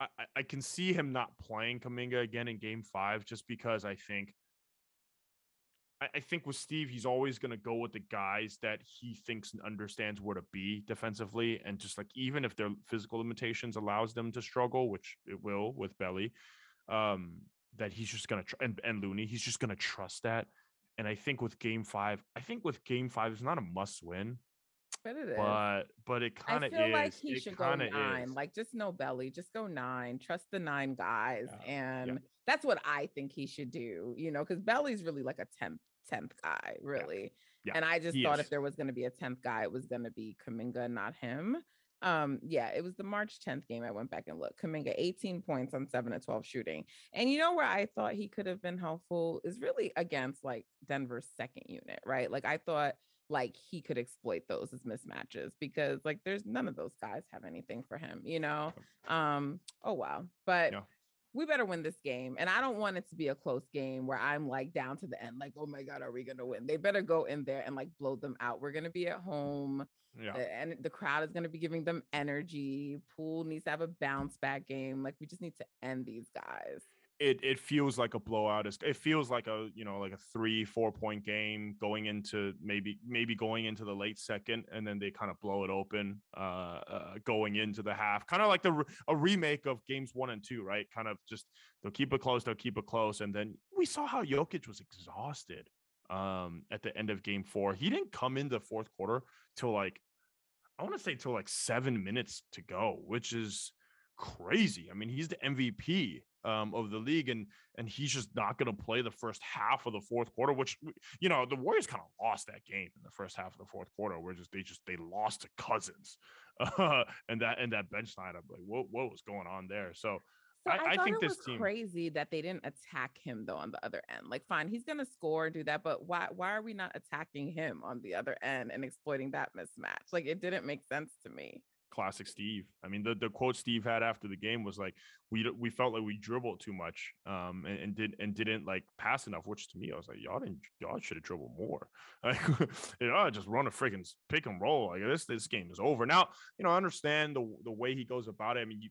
I, I can see him not playing Kuminga again in game five just because I think I, think with Steve, he's always going to go with the guys that he thinks and understands where to be defensively, and just like even if their physical limitations allows them to struggle, which it will with Belly, um, that he's just going to tr- and and Looney, he's just going to trust that. And I think with Game Five, I think with Game Five, it's not a must win. But. But but it kind of is. Like he it should go nine. Is. Like just no belly, just go nine. Trust the nine guys, yeah. and yeah. that's what I think he should do. You know, because belly's really like a tenth tenth guy, really. Yeah. And I just he thought is. if there was going to be a tenth guy, it was going to be Kuminga, not him. Um, yeah, it was the March 10th game. I went back and looked. Kuminga 18 points on 7 to 12 shooting. And you know where I thought he could have been helpful is really against like Denver's second unit, right? Like I thought like he could exploit those as mismatches because like there's none of those guys have anything for him, you know. Um, oh wow. But yeah. we better win this game. And I don't want it to be a close game where I'm like down to the end, like, oh my God, are we gonna win? They better go in there and like blow them out. We're gonna be at home. Yeah. And the crowd is going to be giving them energy. Poole needs to have a bounce back game. Like, we just need to end these guys it it feels like a blowout. It feels like a you know like a three four point game going into maybe maybe going into the late second, and then they kind of blow it open uh, uh going into the half, kind of like the a remake of games one and two, right? Kind of just they'll keep it close, they'll keep it close, and then we saw how Jokic was exhausted um at the end of game four. He didn't come in the fourth quarter till like I want to say till like seven minutes to go, which is crazy. I mean, he's the MVP um, of the league, and and he's just not going to play the first half of the fourth quarter. Which you know the Warriors kind of lost that game in the first half of the fourth quarter, where just they just they lost to Cousins, uh, and that and that bench lineup. Like what what was going on there? So. So I, I, I think this team crazy that they didn't attack him though on the other end. Like, fine, he's gonna score and do that, but why why are we not attacking him on the other end and exploiting that mismatch? Like, it didn't make sense to me classic Steve. I mean, the, the quote Steve had after the game was like, "We we felt like we dribbled too much, um, and, and did and didn't like pass enough." Which to me, I was like, "Y'all didn't, y'all should have dribbled more. Like, you know, just run a freaking pick and roll. Like this this game is over now. You know, I understand the the way he goes about it. I mean, you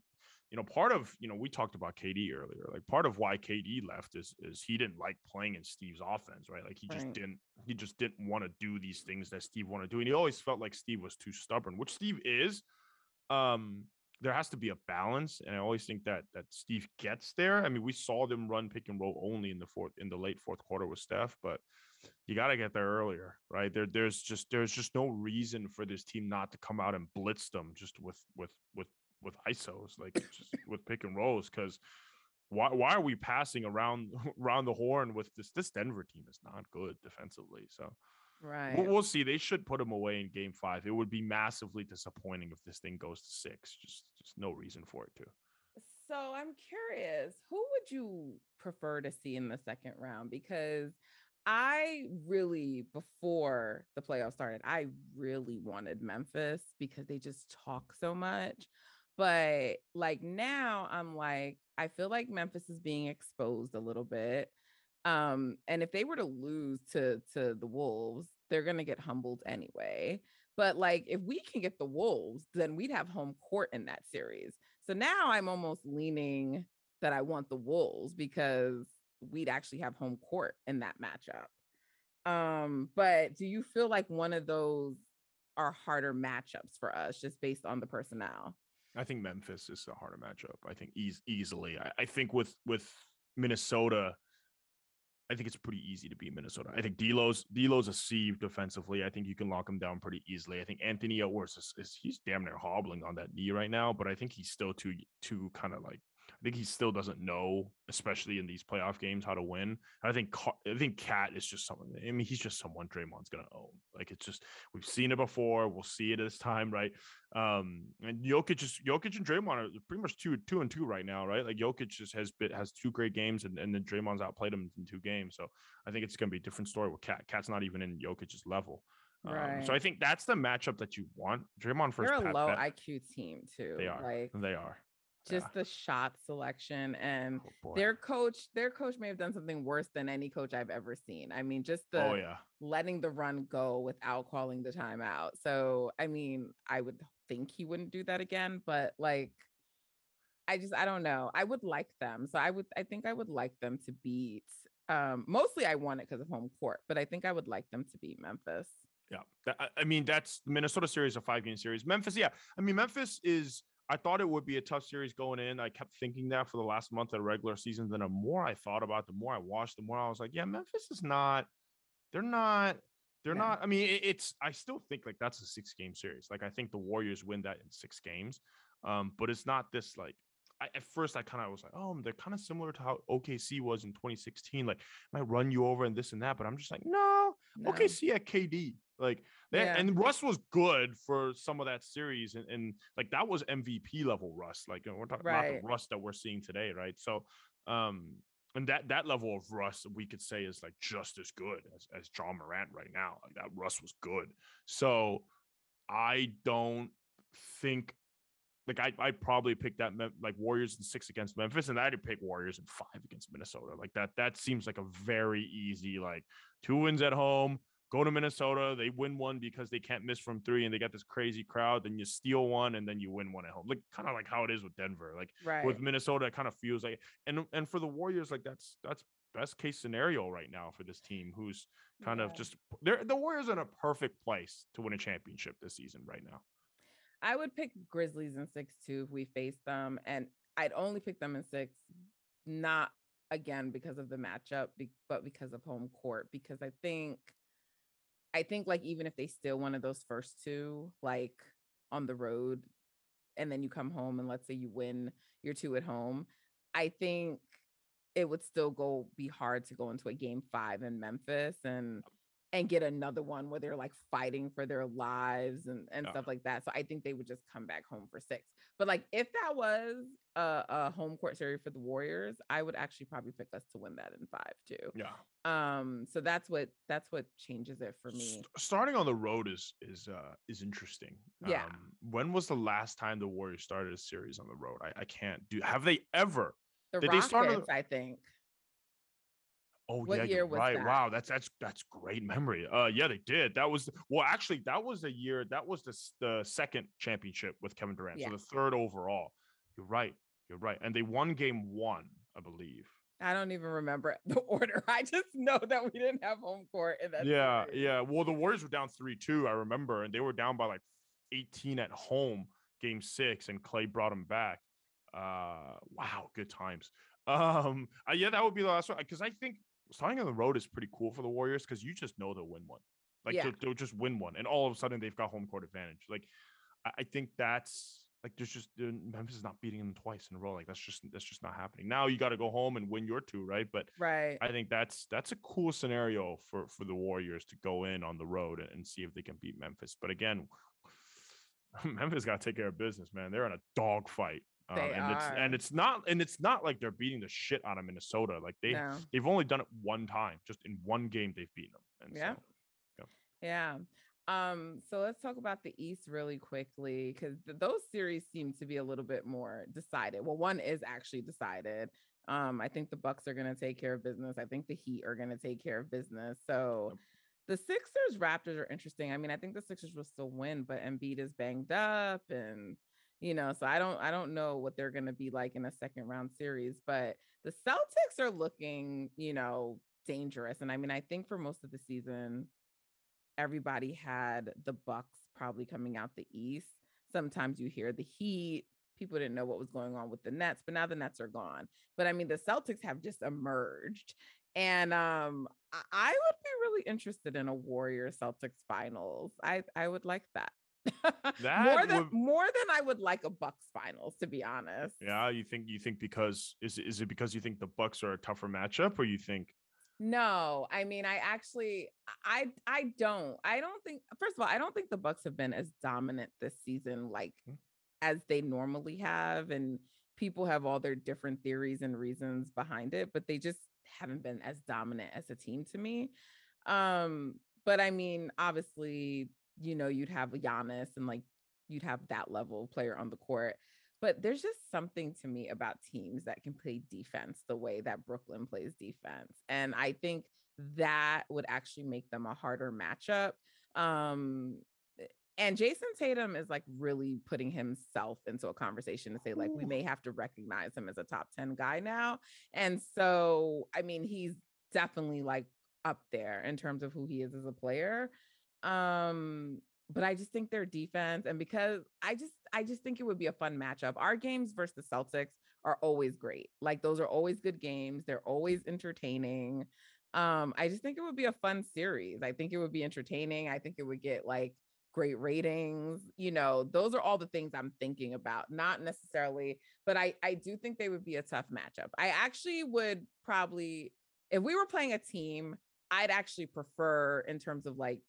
you know, part of you know we talked about KD earlier. Like part of why KD left is is he didn't like playing in Steve's offense, right? Like he just right. didn't he just didn't want to do these things that Steve wanted to do, and he always felt like Steve was too stubborn, which Steve is um there has to be a balance and i always think that that steve gets there. I mean we saw them run pick and roll only in the fourth in the late fourth quarter with steph but you got to get there earlier right? There there's just there's just no reason for this team not to come out and blitz them just with with with with isos like just with pick and rolls because why why are we passing around around the horn with this this denver team is not good defensively so Right. We'll, we'll, see. They should put him away in game five. It would be massively disappointing if this thing goes to six. Just, just no reason for it to. So I'm curious, who would you prefer to see in the second round? Because I really, before the playoffs started, I really wanted Memphis because they just talk so much. But like now, I'm like, I feel like Memphis is being exposed a little bit. Um, and if they were to lose to to the Wolves, they're gonna get humbled anyway. But like if we can get the Wolves, then we'd have home court in that series. So now I'm almost leaning that I want the Wolves because we'd actually have home court in that matchup. Um, but do you feel like one of those are harder matchups for us just based on the personnel? I think Memphis is a harder matchup. I think eas- easily. I, I think with with Minnesota, I think it's pretty easy to beat Minnesota. I think D'Lo's D'Lo's a sieve defensively. I think you can lock him down pretty easily. I think Anthony Edwards is, is he's damn near hobbling on that knee right now, but I think he's still too too kind of like I think he still doesn't know, especially in these playoff games, how to win. I think I think KAT is just someone. I mean, he's just someone Draymond's gonna own. Like it's just we've seen it before. We'll see it this time, right? Um, and Jokic just Jokic and Draymond are pretty much two two and two right now, right? Like Jokic just has bit has two great games, and, and then Draymond's outplayed him in two games. So I think it's gonna be a different story with KAT. KAT's not even in Jokic's level. Right. Um, so I think that's the matchup that you want. Draymond first. They're a low IQ team too. They are. Like they are just yeah. the shot selection and oh, their coach their coach may have done something worse than any coach i've ever seen. I mean just oh, the oh, yeah. letting the run go without calling the timeout. So i mean i would think he wouldn't do that again but like i just i don't know. I would like them. So i would i think i would like them to beat um mostly i want it because of home court but i think i would like them to beat memphis. Yeah. I mean that's minnesota series a five game series. Memphis yeah. I mean memphis is I thought it would be a tough series going in. I kept thinking that for the last month of the regular season. Then the more I thought about, it, the more I watched, the more I was like, yeah, Memphis is not. They're not. They're yeah. not. I mean, it, it's. I still think like that's a six game series. Like I think the Warriors win that in six games. Um, but it's not this like. I, at first, I kind of was like, oh, they're kind of similar to how OKC was in 2016. Like, might run you over and this and that. But I'm just like, no, no. OKC at KD. Like that, yeah. and Russ was good for some of that series, and, and like that was MVP level Russ. Like we're talking right. about the Russ that we're seeing today, right? So, um, and that that level of Russ we could say is like just as good as as Ja Morant right now. Like that Russ was good. So, I don't think like I I probably pick that like Warriors in six against Memphis, and I'd pick Warriors in five against Minnesota. Like that that seems like a very easy like two wins at home go to Minnesota, they win one because they can't miss from three and they got this crazy crowd, then you steal one and then you win one at home. Like kind of like how it is with Denver. Like right. with Minnesota, it kind of feels like and and for the Warriors, like that's that's best case scenario right now for this team who's kind yeah. of just they're the Warriors in a perfect place to win a championship this season right now. I would pick Grizzlies in six too if we faced them. And I'd only pick them in six, not again because of the matchup, but because of home court. Because I think I think like even if they steal one of those first two, like on the road, and then you come home and let's say you win your two at home, I think it would still go be hard to go into a game five in Memphis and and get another one where they're like fighting for their lives and, and yeah. stuff like that. So I think they would just come back home for six. But like if that was a, a, home court series for the Warriors, I would actually probably pick us to win that in five too. Yeah. Um. So that's what that's what changes it for me. St- starting on the road is is uh is interesting. Yeah. Um, when was the last time the Warriors started a series on the road? I, I can't do. Have they ever? The Did Rockets, they start? I think. Oh what yeah, year was right. That? Wow, that's that's that's great memory. Uh, yeah, they did. That was well, actually, that was the year. That was the the second championship with Kevin Durant. Yeah. So the third overall. You're right. You're right. And they won game one, I believe. I don't even remember the order. I just know that we didn't have home court. In that yeah, series. yeah. Well, the Warriors were down three two. I remember, and they were down by like 18 at home, game six, and Klay brought them back. Uh, wow, good times. Um, uh, yeah, that would be the last one because I think starting on the road is pretty cool for the Warriors because you just know they'll win one. Like yeah. they'll, they'll, just win one, and all of a sudden they've got home court advantage. Like I, I think that's like there's just uh, Memphis is not beating them twice in a row. Like that's just that's just not happening. Now you got to go home and win your two, right? But right, I think that's that's a cool scenario for for the Warriors to go in on the road and, and see if they can beat Memphis. But again, Memphis got to take care of business, man. They're in a dog fight Um, and it's and it's not and it's not like they're beating the shit out of Minnesota. Like they No. they've only done it one time, just in one game they've beaten them. And Yeah. so, Yeah. Um, so let's talk about the East really quickly because th- those series seem to be a little bit more decided. Well, one is actually decided. Um, I think the Bucks are going to take care of business. I think the Heat are going to take care of business. So Yep. the Sixers Raptors are interesting. I mean, I think the Sixers will still win, but Embiid is banged up and you know, so I don't I don't know what they're going to be like in a second round series, but the Celtics are looking, you know, dangerous. And I mean, I think for most of the season everybody had the Bucks probably coming out the East. Sometimes you hear the Heat. People didn't know what was going on with the Nets, but now the Nets are gone. But I mean, the Celtics have just emerged. And um, I- would be really interested in a Warrior Celtics finals. I I would like that. more than would- more than I would like a Bucks finals, to be honest. yeah, you think you think because is it- is it because you think the Bucks are a tougher matchup, or you think No, I mean, I actually, I, I don't, I don't think. First of all, I don't think the Bucks have been as dominant this season, like Mm. as they normally have, and people have all their different theories and reasons behind it, but they just haven't been as dominant as a team to me. Um, but I mean, obviously, you know, you'd have Giannis and like you'd have that level of player on the court. But there's just something to me about teams that can play defense the way that Brooklyn plays defense. And I think that would actually make them a harder matchup. Um, and Jayson Tatum is like really putting himself into a conversation to say, like, we may have to recognize him as a top 10 guy now. And so, I mean, he's definitely like up there in terms of who he is as a player. Um, but I just think their defense, and because I just I just think it would be a fun matchup. Our games versus the Celtics are always great. Like those are always good games. They're always entertaining. Um, I just think it would be a fun series. I think it would be entertaining. I think it would get like great ratings. You know, those are all the things I'm thinking about. Not necessarily, but I I do think they would be a tough matchup. I actually would probably if we were playing a team, I'd actually prefer in terms of like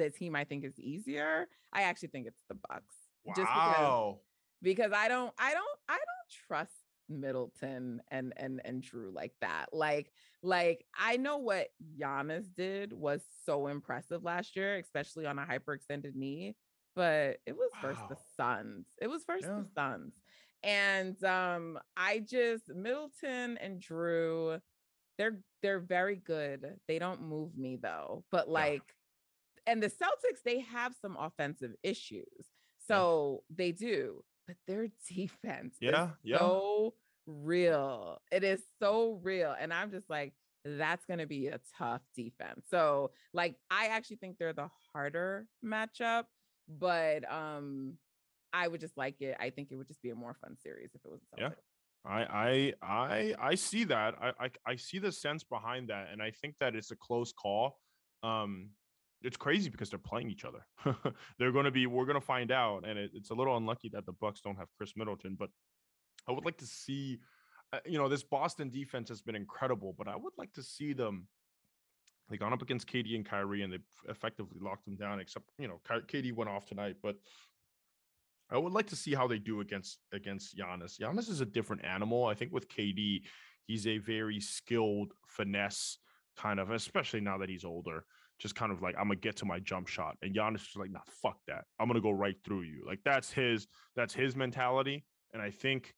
the team I think is easier. I actually think it's the Bucks. Just because wow, because I don't I don't I don't trust Middleton and and and Jrue like that. Like like I know what Giannis did was so impressive last year, especially on a hyperextended knee, but it was versus the Wow. Suns. It was versus Yeah. the Suns. And um I just Middleton and Jrue they're they're very good. They don't move me though. But like and the Celtics they have some offensive issues. So they do, but their defense Yeah, is yeah. so real. It is so real. And I'm just like, that's going to be a tough defense. So, like, I actually think they're the harder matchup, but um, I would just like it. I think it would just be a more fun series if it was. Yeah. I I I I see that. I, I I see the sense behind that, and I think that it's a close call. Um, it's crazy because they're playing each other. they're going to be. We're going to find out, and it, it's a little unlucky that the Bucks don't have Khris Middleton. But I would like to see. Uh, you know, this Boston defense has been incredible, but I would like to see them. They gone up against KD and Kyrie, and they effectively locked them down. Except you know, KD went off tonight, but I would like to see how they do against against Giannis. Giannis is a different animal. I think with KD, he's a very skilled finesse kind of, especially now that he's older. Just kind of like I'm gonna get to my jump shot, and Giannis is like, nah, fuck that. I'm gonna go right through you. Like that's his that's his mentality, and I think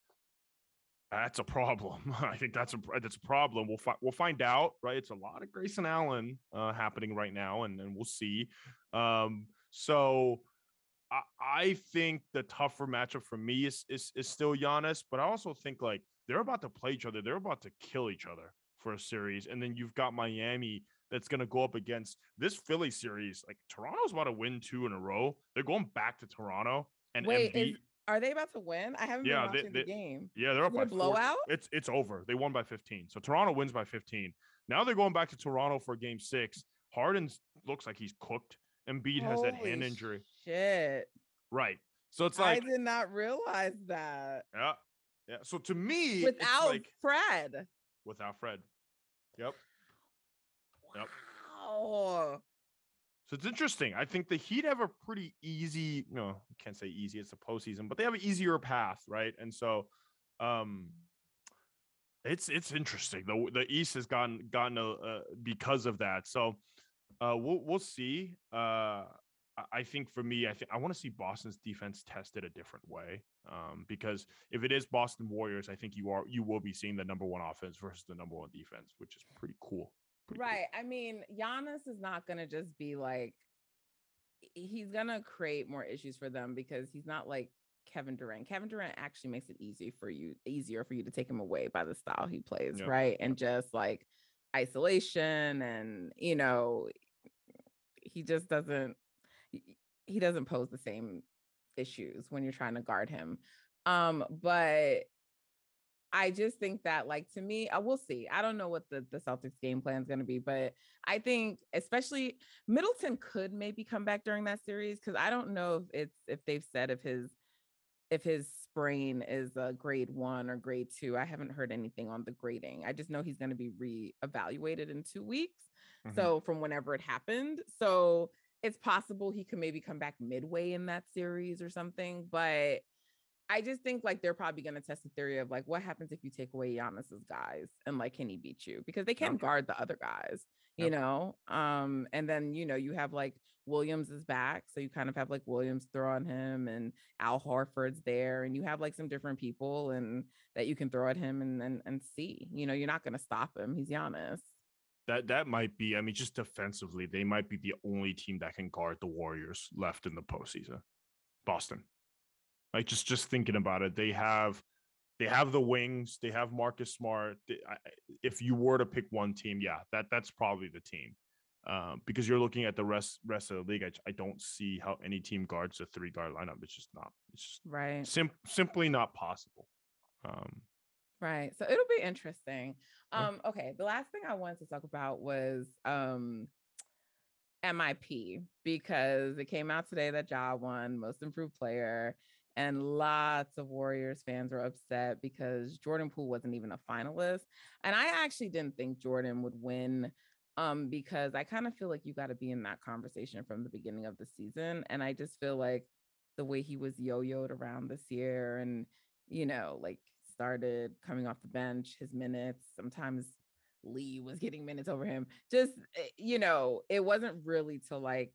that's a problem. I think that's a that's a problem. We'll find we'll find out, right? It's a lot of Grayson Allen uh, happening right now, and and we'll see. Um, so I, I think the tougher matchup for me is, is is still Giannis, but I also think like they're about to play each other. They're about to kill each other for a series, and then you've got Miami that's going to go up against this Philly series. Like Toronto's about to win two in a row. They're going back to Toronto, and Wait, Embiid, is, are they about to win? I haven't Yeah, been watching they- the game. yeah, they're up Is it by a four- blowout? It's it's over. They won by 15. So Toronto wins by 15. Now they're going back to Toronto for game six. Harden looks like he's cooked. Embiid has that hand injury. Shit. Right. So it's like I did not realize that. Yeah. Yeah. So to me, it's Without like Fred. without Fred. Yep. Yep. Wow. So it's interesting. I think the Heat have a pretty easy, no, I can't say easy, it's a postseason, but they have an easier path, right? And so um it's it's interesting. The the East has gotten gotten a, uh, because of that. So uh we'll we'll see. Uh I think for me, I think I want to see Boston's defense tested a different way. Um, because if it is Boston Warriors, I think you are you will be seeing the number one offense versus the number one defense, which is pretty cool. Right. I mean, Giannis is not gonna just be like he's gonna create more issues for them because he's not like Kevin Durant. Kevin Durant actually makes it easy for you, easier for you to take him away by the style he plays, right? And just like isolation and you know, he just doesn't he doesn't pose the same issues when you're trying to guard him. Um, but I just think that, like, to me, I will see. I don't know what the, the Celtics game plan is going to be, but I think, especially Middleton could maybe come back during that series because I don't know if it's if they've said if his if his sprain is a grade one or grade two. I haven't heard anything on the grading. I just know he's going to be re-evaluated in two weeks. Mm-hmm. So from whenever it happened, so it's possible he could maybe come back midway in that series or something. But I just think like they're probably going to test the theory of like what happens if you take away Giannis's guys and like can he beat you because they can't guard the other guys, you yep. know. Um, and then you know you have like Williams is back, so you kind of have like Williams throw on him and Al Horford's there, and you have like some different people and that you can throw at him and and, and see. You know, you're not going to stop him. He's Giannis that that might be. I mean, just defensively, they might be the only team that can guard the Warriors left in the postseason. Boston, like just just thinking about it, they have they have the wings, they have Marcus Smart. They, I, if you were to pick one team, yeah, that that's probably the team. Um, because you're looking at the rest rest of the league, I, I don't see how any team guards a three guard lineup. It's just not. It's just right. Sim- simply not possible. Um, Right. So it'll be interesting. Um, okay. The last thing I wanted to talk about was um MIP because it came out today that Ja won most improved player. And lots of Warriors fans were upset because Jordan Poole wasn't even a finalist. And I actually didn't think Jordan would win um, because I kind of feel like you got to be in that conversation from the beginning of the season. And I just feel like the way he was yo yoed around this year and, you know, like started coming off the bench, his minutes, sometimes Lee was getting minutes over him. Just, eh, you know, it wasn't really till like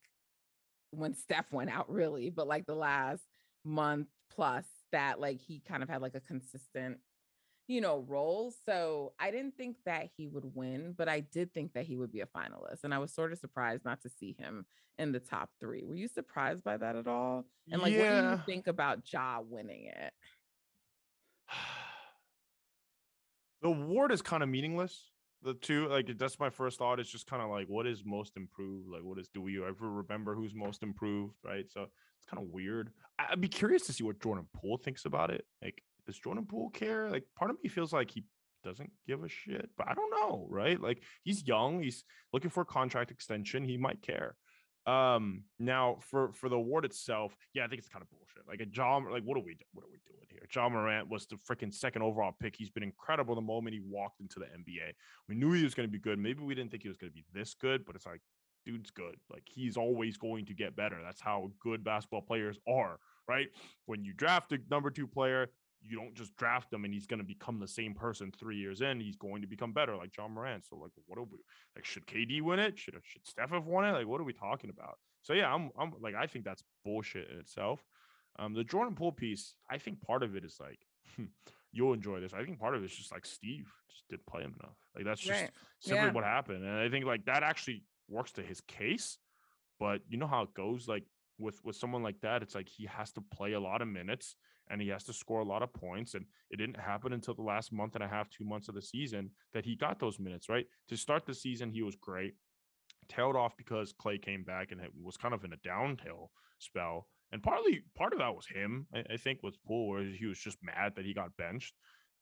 when Steph went out, really, but like the last month plus that like he kind of had like a consistent, you know, role. So I didn't think that he would win, but I did think that he would be a finalist. And I was sort of surprised not to see him in the top three. Were you surprised by that at all? And like, yeah. what do you think about Ja winning it? the award is kind of meaningless. The two, like that's my first thought. It's just kind of like, what is most improved? Like, what is? Do we ever remember who's most improved? Right. So it's kind of weird. I'd be curious to see what Jordan Poole thinks about it. Like, does Jordan Poole care? Like, part of me feels like he doesn't give a shit, but I don't know. Right. Like, he's young. He's looking for a contract extension. He might care. Um, now for for the award itself, yeah, I think it's kind of bullshit. Like a John, like what are we what are we doing here? Ja Morant was the freaking second overall pick. He's been incredible the moment he walked into the NBA. We knew he was going to be good. Maybe we didn't think he was going to be this good, but it's like, dude's good. Like he's always going to get better. That's how good basketball players are, right? When you draft a number two player, you don't just draft him and he's going to become the same person three years in. He's going to become better, like John Moran. So, like, what are we like? Should KD win it? Should should Steph have won it? Like, what are we talking about? So, yeah, I'm I'm like, I think that's bullshit in itself. Um, the Jordan Poole piece, I think part of it is like, you'll enjoy this. I think part of it is just like Steve just didn't play him enough. Like that's just right. simply yeah. what happened, and I think like that actually works to his case. But you know how it goes, like with with someone like that, it's like he has to play a lot of minutes and he has to score a lot of points. And it didn't happen until the last month and a half, two months of the season that he got those minutes, right? To start the season, he was great. Tailed off because Klay came back and it was kind of in a downhill spell. And partly part of that was him, I, I think, with Poole, where he was just mad that he got benched.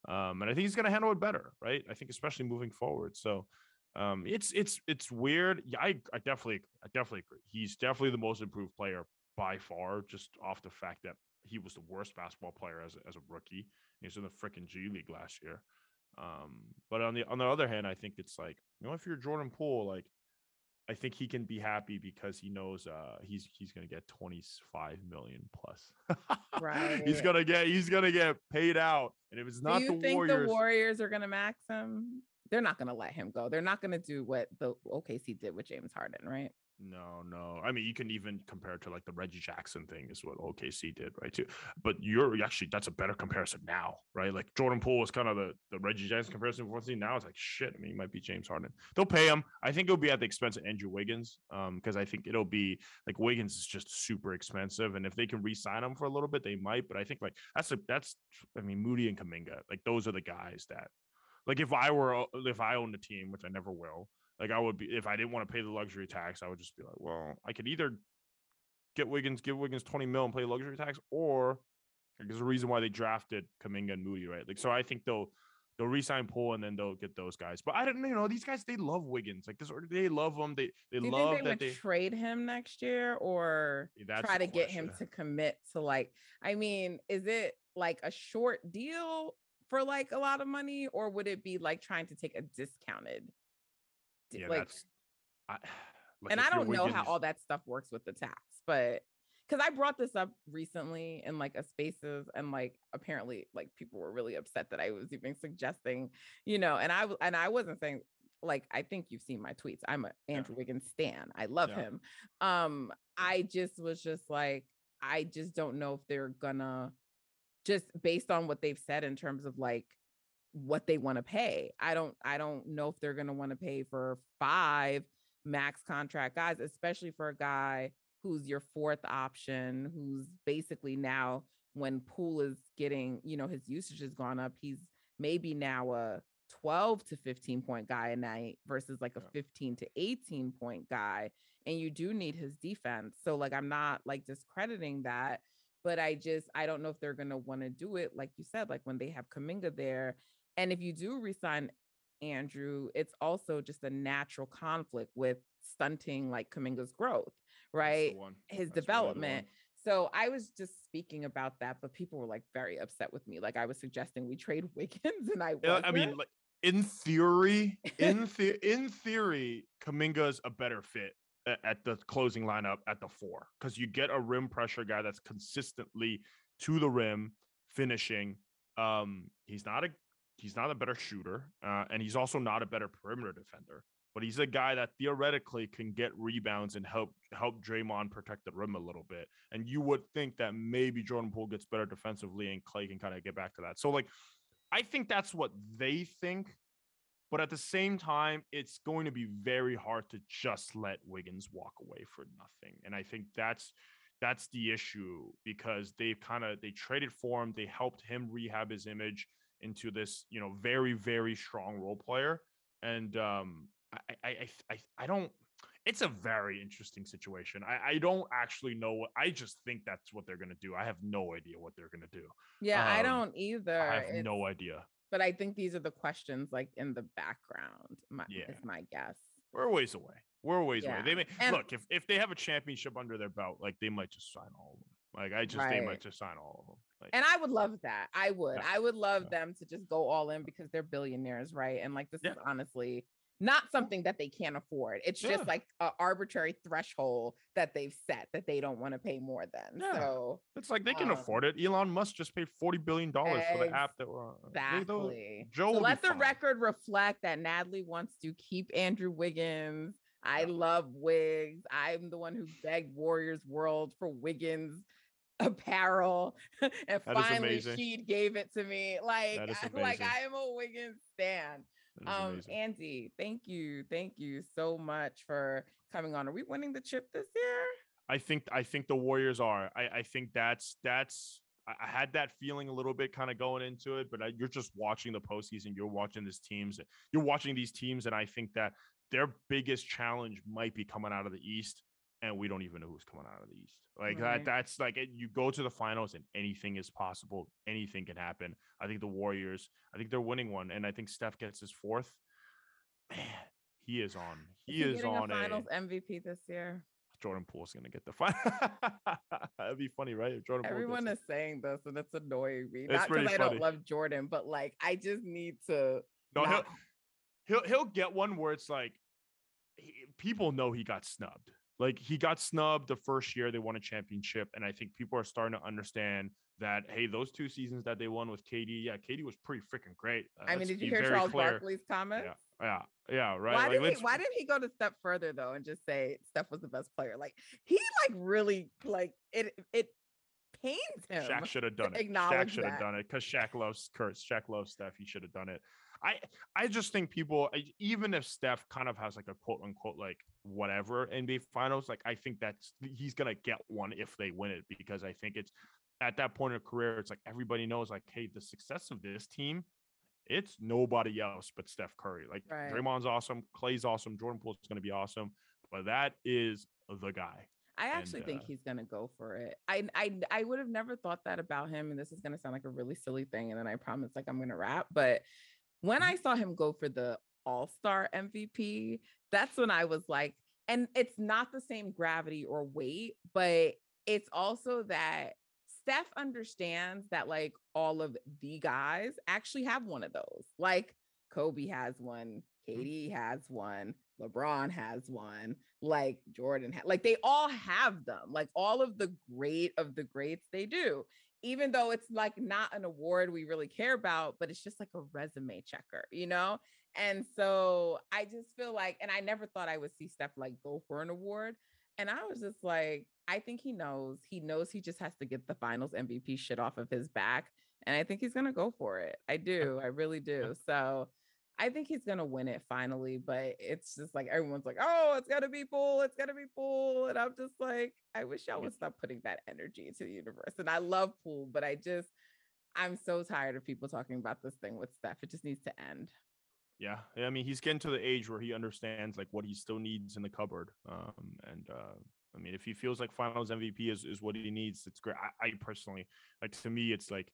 Um, and I think he's going to handle it better, right? I think especially moving forward. So um, it's it's it's weird. Yeah, I, I definitely I definitely agree. He's definitely the most improved player by far, just off the fact that he was the worst basketball player as a, as a rookie. He was in the freaking G League last year. Um, but on the on the other hand, I think it's like you know if you're Jordan Poole, like I think he can be happy because he knows uh he's he's gonna get 25 million plus. Right. he's gonna get he's gonna get paid out. And if it's not Do you the think Warriors, the Warriors are gonna max him? They're not gonna let him go. They're not gonna do what the OKC did with James Harden, right? No, no. I mean, you can even compare to like the Reggie Jackson thing is what OKC did, right? Too. But you're actually that's a better comparison now, right? Like Jordan Poole was kind of the, the Reggie Jackson comparison before. See, now it's like shit. I mean, he might be James Harden. They'll pay him. I think it'll be at the expense of Andrew Wiggins, um, because I think it'll be like Wiggins is just super expensive, and if they can re-sign him for a little bit, they might. But I think like that's a that's I mean Moody and Kuminga, like those are the guys that, like if I were if I owned a team, which I never will like I would be if I didn't want to pay the luxury tax, I would just be like, well, I could either get Wiggins, give Wiggins 20 mil and pay luxury tax, or there's a reason why they drafted Kuminga and Moody, right? Like, so I think they'll they'll resign Poole and then they'll get those guys. But I don't you know, these guys they love Wiggins. Like this they love him. They they Do you love think they that would they trade him next year or That's try to get him to commit to like I mean, is it like a short deal for like a lot of money or would it be like trying to take a discounted yeah, like that's I, like, and I don't know how all that stuff works with the tax, but because I brought this up recently in like a spaces and like apparently like people were really upset that I was even suggesting, you know, and I and I wasn't saying like I think you've seen my tweets. I'm a Andrew Wiggins stan. I love Yeah. him. Um, I just was just like, I just don't know if they're gonna just based on what they've said in terms of like what they want to pay. I don't I don't know if they're going to want to pay for five max contract guys, especially for a guy who's your fourth option, who's basically now when Poole is getting, you know, his usage has gone up, he's maybe now a 12 to 15 point guy a night versus like a 15 to 18 point guy. And you do need his defense. So like I'm not like discrediting that, but I just I don't know if they're gonna want to do it, like you said, like when they have Kuminga there. And if you do resign Andrew, it's also just a natural conflict with stunting like Kuminga's growth, right? His That's development. So I was just speaking about that, but people were like very upset with me. Like I was suggesting we trade Wiggins, and I Yeah, I mean, like in theory, in the in theory, Kuminga's a better fit at the closing lineup at the four because you get a rim pressure guy that's consistently to the rim, finishing. Um, he's not a he's not a better shooter, uh, and he's also not a better perimeter defender. But he's a guy that theoretically can get rebounds and help help Draymond protect the rim a little bit. And you would think that maybe Jordan Poole gets better defensively, and Klay can kind of get back to that. So like, I think that's what they think. But at the same time, it's going to be very hard to just let Wiggins walk away for nothing. And I think that's that's the issue because they've kind of they traded for him, they helped him rehab his image into this, you know, very, very strong role player. And um I I I I, I don't it's a very interesting situation. I, I don't actually know what I just think that's what they're gonna do. I have no idea what they're gonna do. yeah, I um, don't either. I have It's- no idea. but I think these are the questions like in the background. My, Yeah. is my guess. We're a ways away. We're a ways away. They Yeah, may and- look if if they have a championship under their belt, like they might just sign all of them. Like I just they might just sign all of them. Like, And I would love that. I would. Yeah. I would love Yeah. them to just go all in because they're billionaires, right? And like this Yeah. is honestly not something that they can't afford. It's just like an arbitrary threshold that they've set that they don't want to pay more than. So it's like they can um, afford it. Elon Musk just paid forty billion dollars for the app that we're on. Exactly. Joe so let the fine. record reflect that Natalie wants to keep Andrew Wiggins. I love Wigs. I'm the one who begged Warriors World for Wiggins apparel, and finally she gave it to me. Like, I- like. I am a Wiggins fan Um, amazing. Andy, thank you, thank you so much for coming on. Are we winning the chip this year? I think I think the Warriors are. I, I think that's that's I I had that feeling a little bit kind of going into it, but I, you're just watching the postseason. You're watching these teams. You're watching these teams, and I think that their biggest challenge might be coming out of the East, and we don't even know who's coming out of the East. Like Right. that. That's like it- you go to the finals, and anything is possible. Anything can happen. I think the Warriors. I think they're winning one, and I think Steph gets his fourth. Man, he is on. He is is on a a. finals MVP this year? Jordan Poole's gonna get the final. That'd be funny, right? If Jordan Poole Everyone is saying this, and it's annoying me. It's Not because I don't love Jordan, but like I just need to. it. no, he'll, he'll he'll get one where it's like he, people know he got snubbed. Like he got snubbed the first year they won a championship, and I think people are starting to understand that hey, those two seasons that they won with KD, yeah, KD was pretty freaking great. Uh, I mean, did you hear Charles clear. Barkley's comments? Yeah, yeah, yeah, right. Why, like, did he, why didn't he go to step further though and just say Steph was the best player? Like he like really like it it pains him. Shaq should have done it. Shaq should have done it because Shaq loves Kurt. Shaq loves Steph. He should have done it. I I just think people, even if Steph kind of has like a quote unquote like whatever NBA Finals, like I think that's he's gonna get one if they win it because I think it's at that point of career, it's like everybody knows like, hey, the success of this team, it's nobody else but Steph Curry. Like right. Draymond's awesome, Klay's awesome, Jordan Poole's gonna be awesome, but that is the guy. I actually and, think uh, he's gonna go for it. I I I would have never thought that about him, and this is gonna sound like a really silly thing, and then I promise like I'm gonna wrap. But when mm-hmm. I saw him go for the All Star MVP, that's when I was like, and it's not the same gravity or weight, but it's also that Steph understands that like all of the guys actually have one of those. Like Kobe has one, mm-hmm. KD has one, LeBron has one, like Jordan ha- like they all have them. Like all of the great of the greats they do. Even though it's like not an award we really care about, but it's just like a resume checker, you know? And so I just feel like, and I never thought I would see Steph like go for an award. And I was just like, I think he knows. He knows he just has to get the finals MVP shit off of his back. And I think he's going to go for it. I do. I really do. So I think he's gonna win it finally, but it's just like everyone's like, "Oh, it's gonna be Poole, it's gonna be Poole," and I'm just like, I wish y'all would stop putting that energy into the universe. And I love Poole, but I just, I'm so tired of people talking about this thing with Steph. It just needs to end. Yeah, I mean, he's getting to the age where he understands like what he still needs in the cupboard. Um, and uh, I mean, if he feels like Finals MVP is is what he needs, it's great. I, I personally like to me, it's like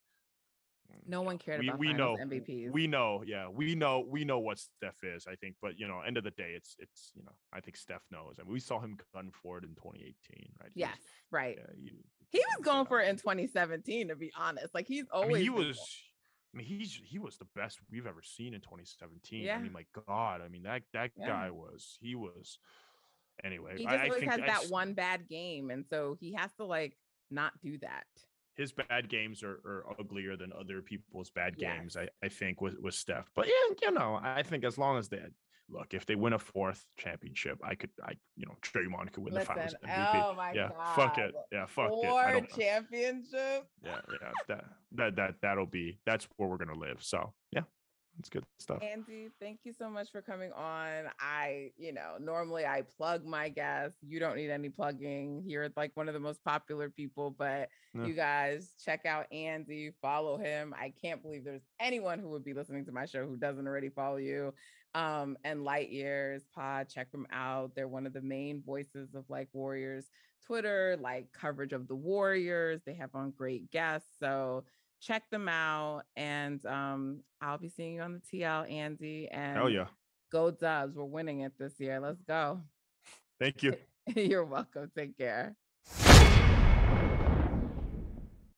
Mm, no one cared we, about we know MVPs. We know, yeah, we know, we know what Steph is. I think, but you know, end of the day, it's it's you know, I think Steph knows, and we saw him gun for it in 2018, right? Yes, was, right. Yeah, he, he was going for it in 2017, to be honest. Like he's always. I mean, he was. I mean, he's he was the best we've ever seen in 2017. Yeah. I mean, my God, I mean that that yeah. guy was he was. Anyway, he just I, always I has I that just, one bad game, and so he has to like not do that his bad games are, are uglier than other people's bad games. I, I think with with Steph, but yeah, you know, I think as long as they look, if they win a fourth championship, I could, I you know, Draymond could win Listen, the Finals MVP. Oh my yeah, god, fuck it, yeah, fuck Four it. championship. Yeah, yeah, that that that that'll be that's where we're gonna live. So yeah, it's good stuff. Andy, thank you so much for coming on. I, you know, normally I plug my guests. You don't need any plugging. You're like one of the most popular people, but yeah. you guys check out Andy, follow him. I can't believe there's anyone who would be listening to my show who doesn't already follow you. Um, and Light Years Pod, check them out. They're one of the main voices of like Warriors Twitter, like coverage of the Warriors. They have on great guests. So check them out. And um, I'll be seeing you on the TL, Andy. And oh yeah, go Dubs! We're winning it this year. Let's go. Thank you. You're welcome. Take care.